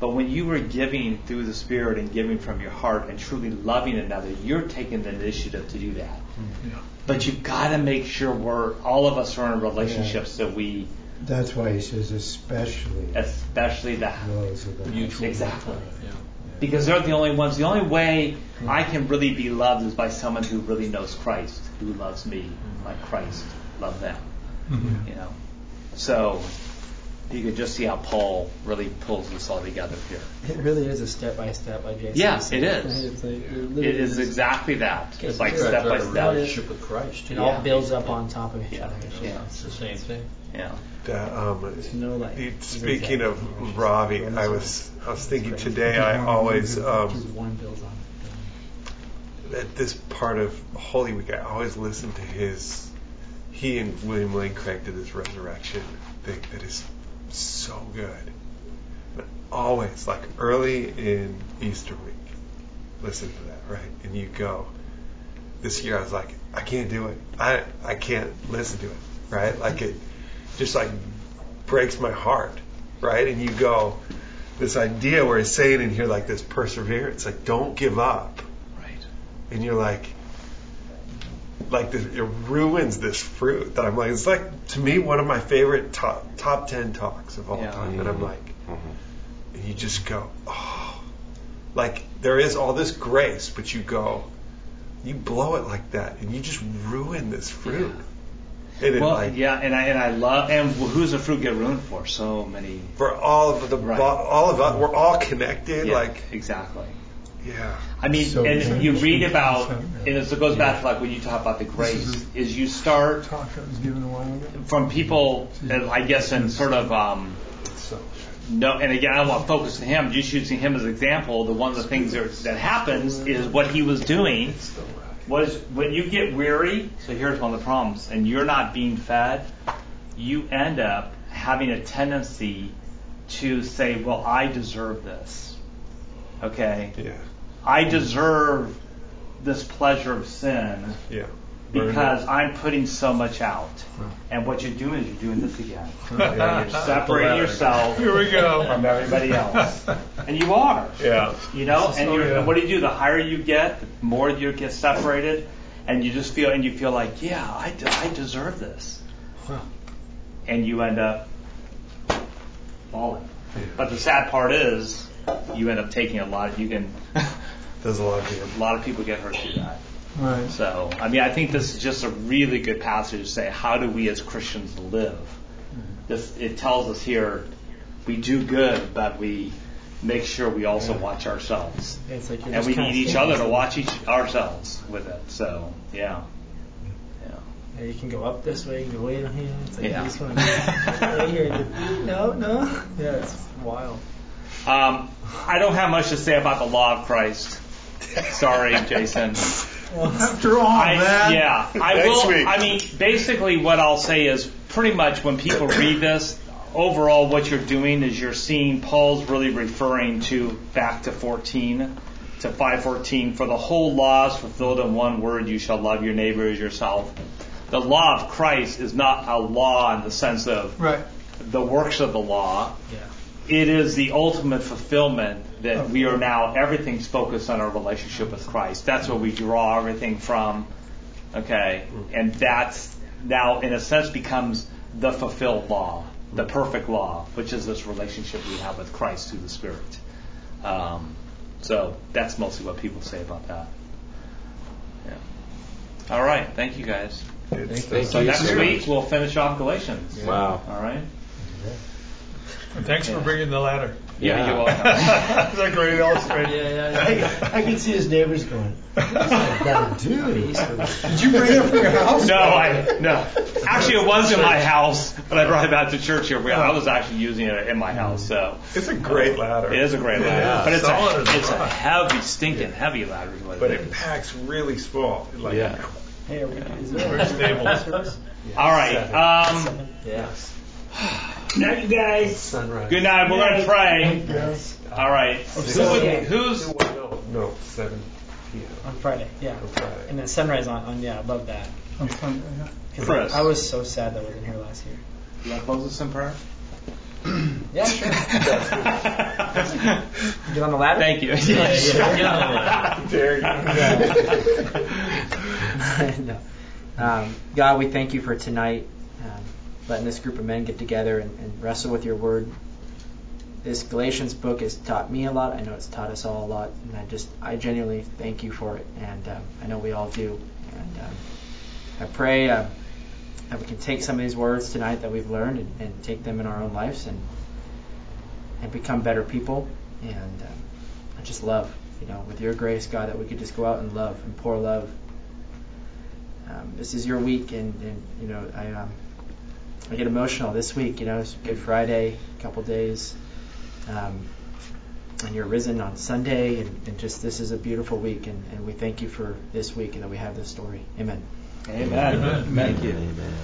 But when you are giving through the Spirit and giving from your heart and truly loving another, you're taking the initiative to do that. Mm-hmm. But you've got to make sure we're all of us are in relationships that we, That's why he says especially especially the the Mutual. Exactly. Yeah. because they're the only ones. The only way I can really be loved is by someone who really knows Christ, who loves me like Christ loved them. You know, so you could just see how Paul really pulls this all together here. It really is a step by step, like Jason. Yeah, said. it is. It's like, it It literally is exactly that. It's like step by Right, right, step. Relationship with Christ. It Yeah. all builds up on top of each Yeah, other. yeah, It's the same thing. yeah. That, um, There's no like. it- speaking of Ravi, I was I was thinking today. I always um, one builds on. At this part of Holy Week, I always listen to his. He and William Lane Craig did this resurrection thing that is so good. But always, like early in Easter week, listen to that, right? And you go. This year, I was like, I can't do it. I I can't listen to it, right? Like it just like breaks my heart, right? And you go, this idea where he's saying in here like this perseverance, like don't give up. And you're like, like this, it ruins this fruit that I'm like. It's like to me one of my favorite top top ten talks of all Yeah. time, and I'm mm-hmm. like, mm-hmm. and you just go, oh, like there is all this grace, but you go, you blow it like that, and you just ruin this fruit. And it Well, like yeah, and I and I love and who's the fruit get ruined for? So many. for all of the Right. all of us, we're all connected. Yeah, Like exactly. Yeah, I mean, So and you read about, and it goes back to like when you talk about the grace, is you start Talk that was given a from people, and I guess, in sort of, um, no, and again, I don't want to focus on him, just using him as an example, the one of the things that, that happens is what he was doing was when you get weary, so here's one of the problems, and you're not being fed, you end up having a tendency to say, well, I deserve this. Okay? yeah, I deserve this pleasure of sin yeah. because I'm putting so much out. And what you're doing is you're doing this again. You're separating yourself Here we go. from everybody else. And you are. Yeah. You know, and you're, yeah. what do you do? The higher you get, the more you get separated, and you just feel, and you feel like, yeah, I, de- I deserve this. And you end up falling. But the sad part is, you end up taking a lot. You can, There's a lot of a lot of people get hurt through that. Right. So, I mean, I think this is just a really good passage to say, how do we as Christians live? This, it tells us here, we do good, but we make sure we also watch ourselves. It's like you're And just we kinda need each other to watch each ourselves with it. So, yeah. Yeah. Yeah, you can go up this way, you can go way down here. It's like Yeah. this one. right here. No, no. Yeah, it's wild. Um, I don't have much to say about the law of Christ. Sorry, Jason. Well, after all I, that. yeah, I will. week. I mean, basically, what I'll say is pretty much when people read this, overall, what you're doing is you're seeing Paul's really referring to back to 14, to 514. For the whole law is fulfilled in one word: you shall love your neighbor as yourself. The law of Christ is not a law in the sense of Right. the works of the law. Yeah. It is the ultimate fulfillment that we are now, everything's focused on our relationship with Christ. That's where we draw everything from. Okay? And that's now, in a sense, becomes the fulfilled law, the perfect law, which is this relationship we have with Christ through the Spirit. Um, so that's mostly what people say about that. Yeah. All right. Thank you guys. Thank you. So next week we'll finish off Galatians. Wow. All right. And thanks Yeah. for bringing the ladder. Yeah, you're welcome. That's a great illustration. Yeah, yeah, yeah. I, I can see his neighbors going, "What's that guy do?" Did you bring it from your house? No, I no. Actually, it was in my house, but I brought it back to church here. I was actually using it in my house, so It's a great ladder. it is a great ladder. Yeah. But it's a it's a heavy, stinking heavy ladder. is But it it is. packs really small. Like, Yeah. Hey, are we, is there Very stable. service? All right. Um, Yeah. night, you guys. Sunrise. Good night. We're gonna pray. Yes. All right. Who would, who's No, no, 7 p.m. On Friday, yeah. On Friday. And then sunrise on, on yeah, above that. On Sunday, yeah. 'Cause Chris. I was so sad that I wasn't here last year. you want to close us in prayer? Yeah, sure. Get on the ladder? Thank you. Yeah, yeah, get on the ladder. Dare you. no. Um, God, we thank you for tonight, letting this group of men get together and, and wrestle with your word. This Galatians book has taught me a lot. I know it's taught us all a lot, and I just, I genuinely thank you for it, and um, I know we all do. And um, I pray uh, that we can take some of these words tonight that we've learned and, and take them in our own lives and and become better people. And um, I just love, you know, with your grace, God, that we could just go out and love and pour love um, this is your week, and, and you know I um, I get emotional this week. You know, it's Good Friday, a couple days, um, and you're risen on Sunday, and, and just this is a beautiful week, and, and we thank you for this week and that we have this story. Amen. Amen. Thank you. Amen.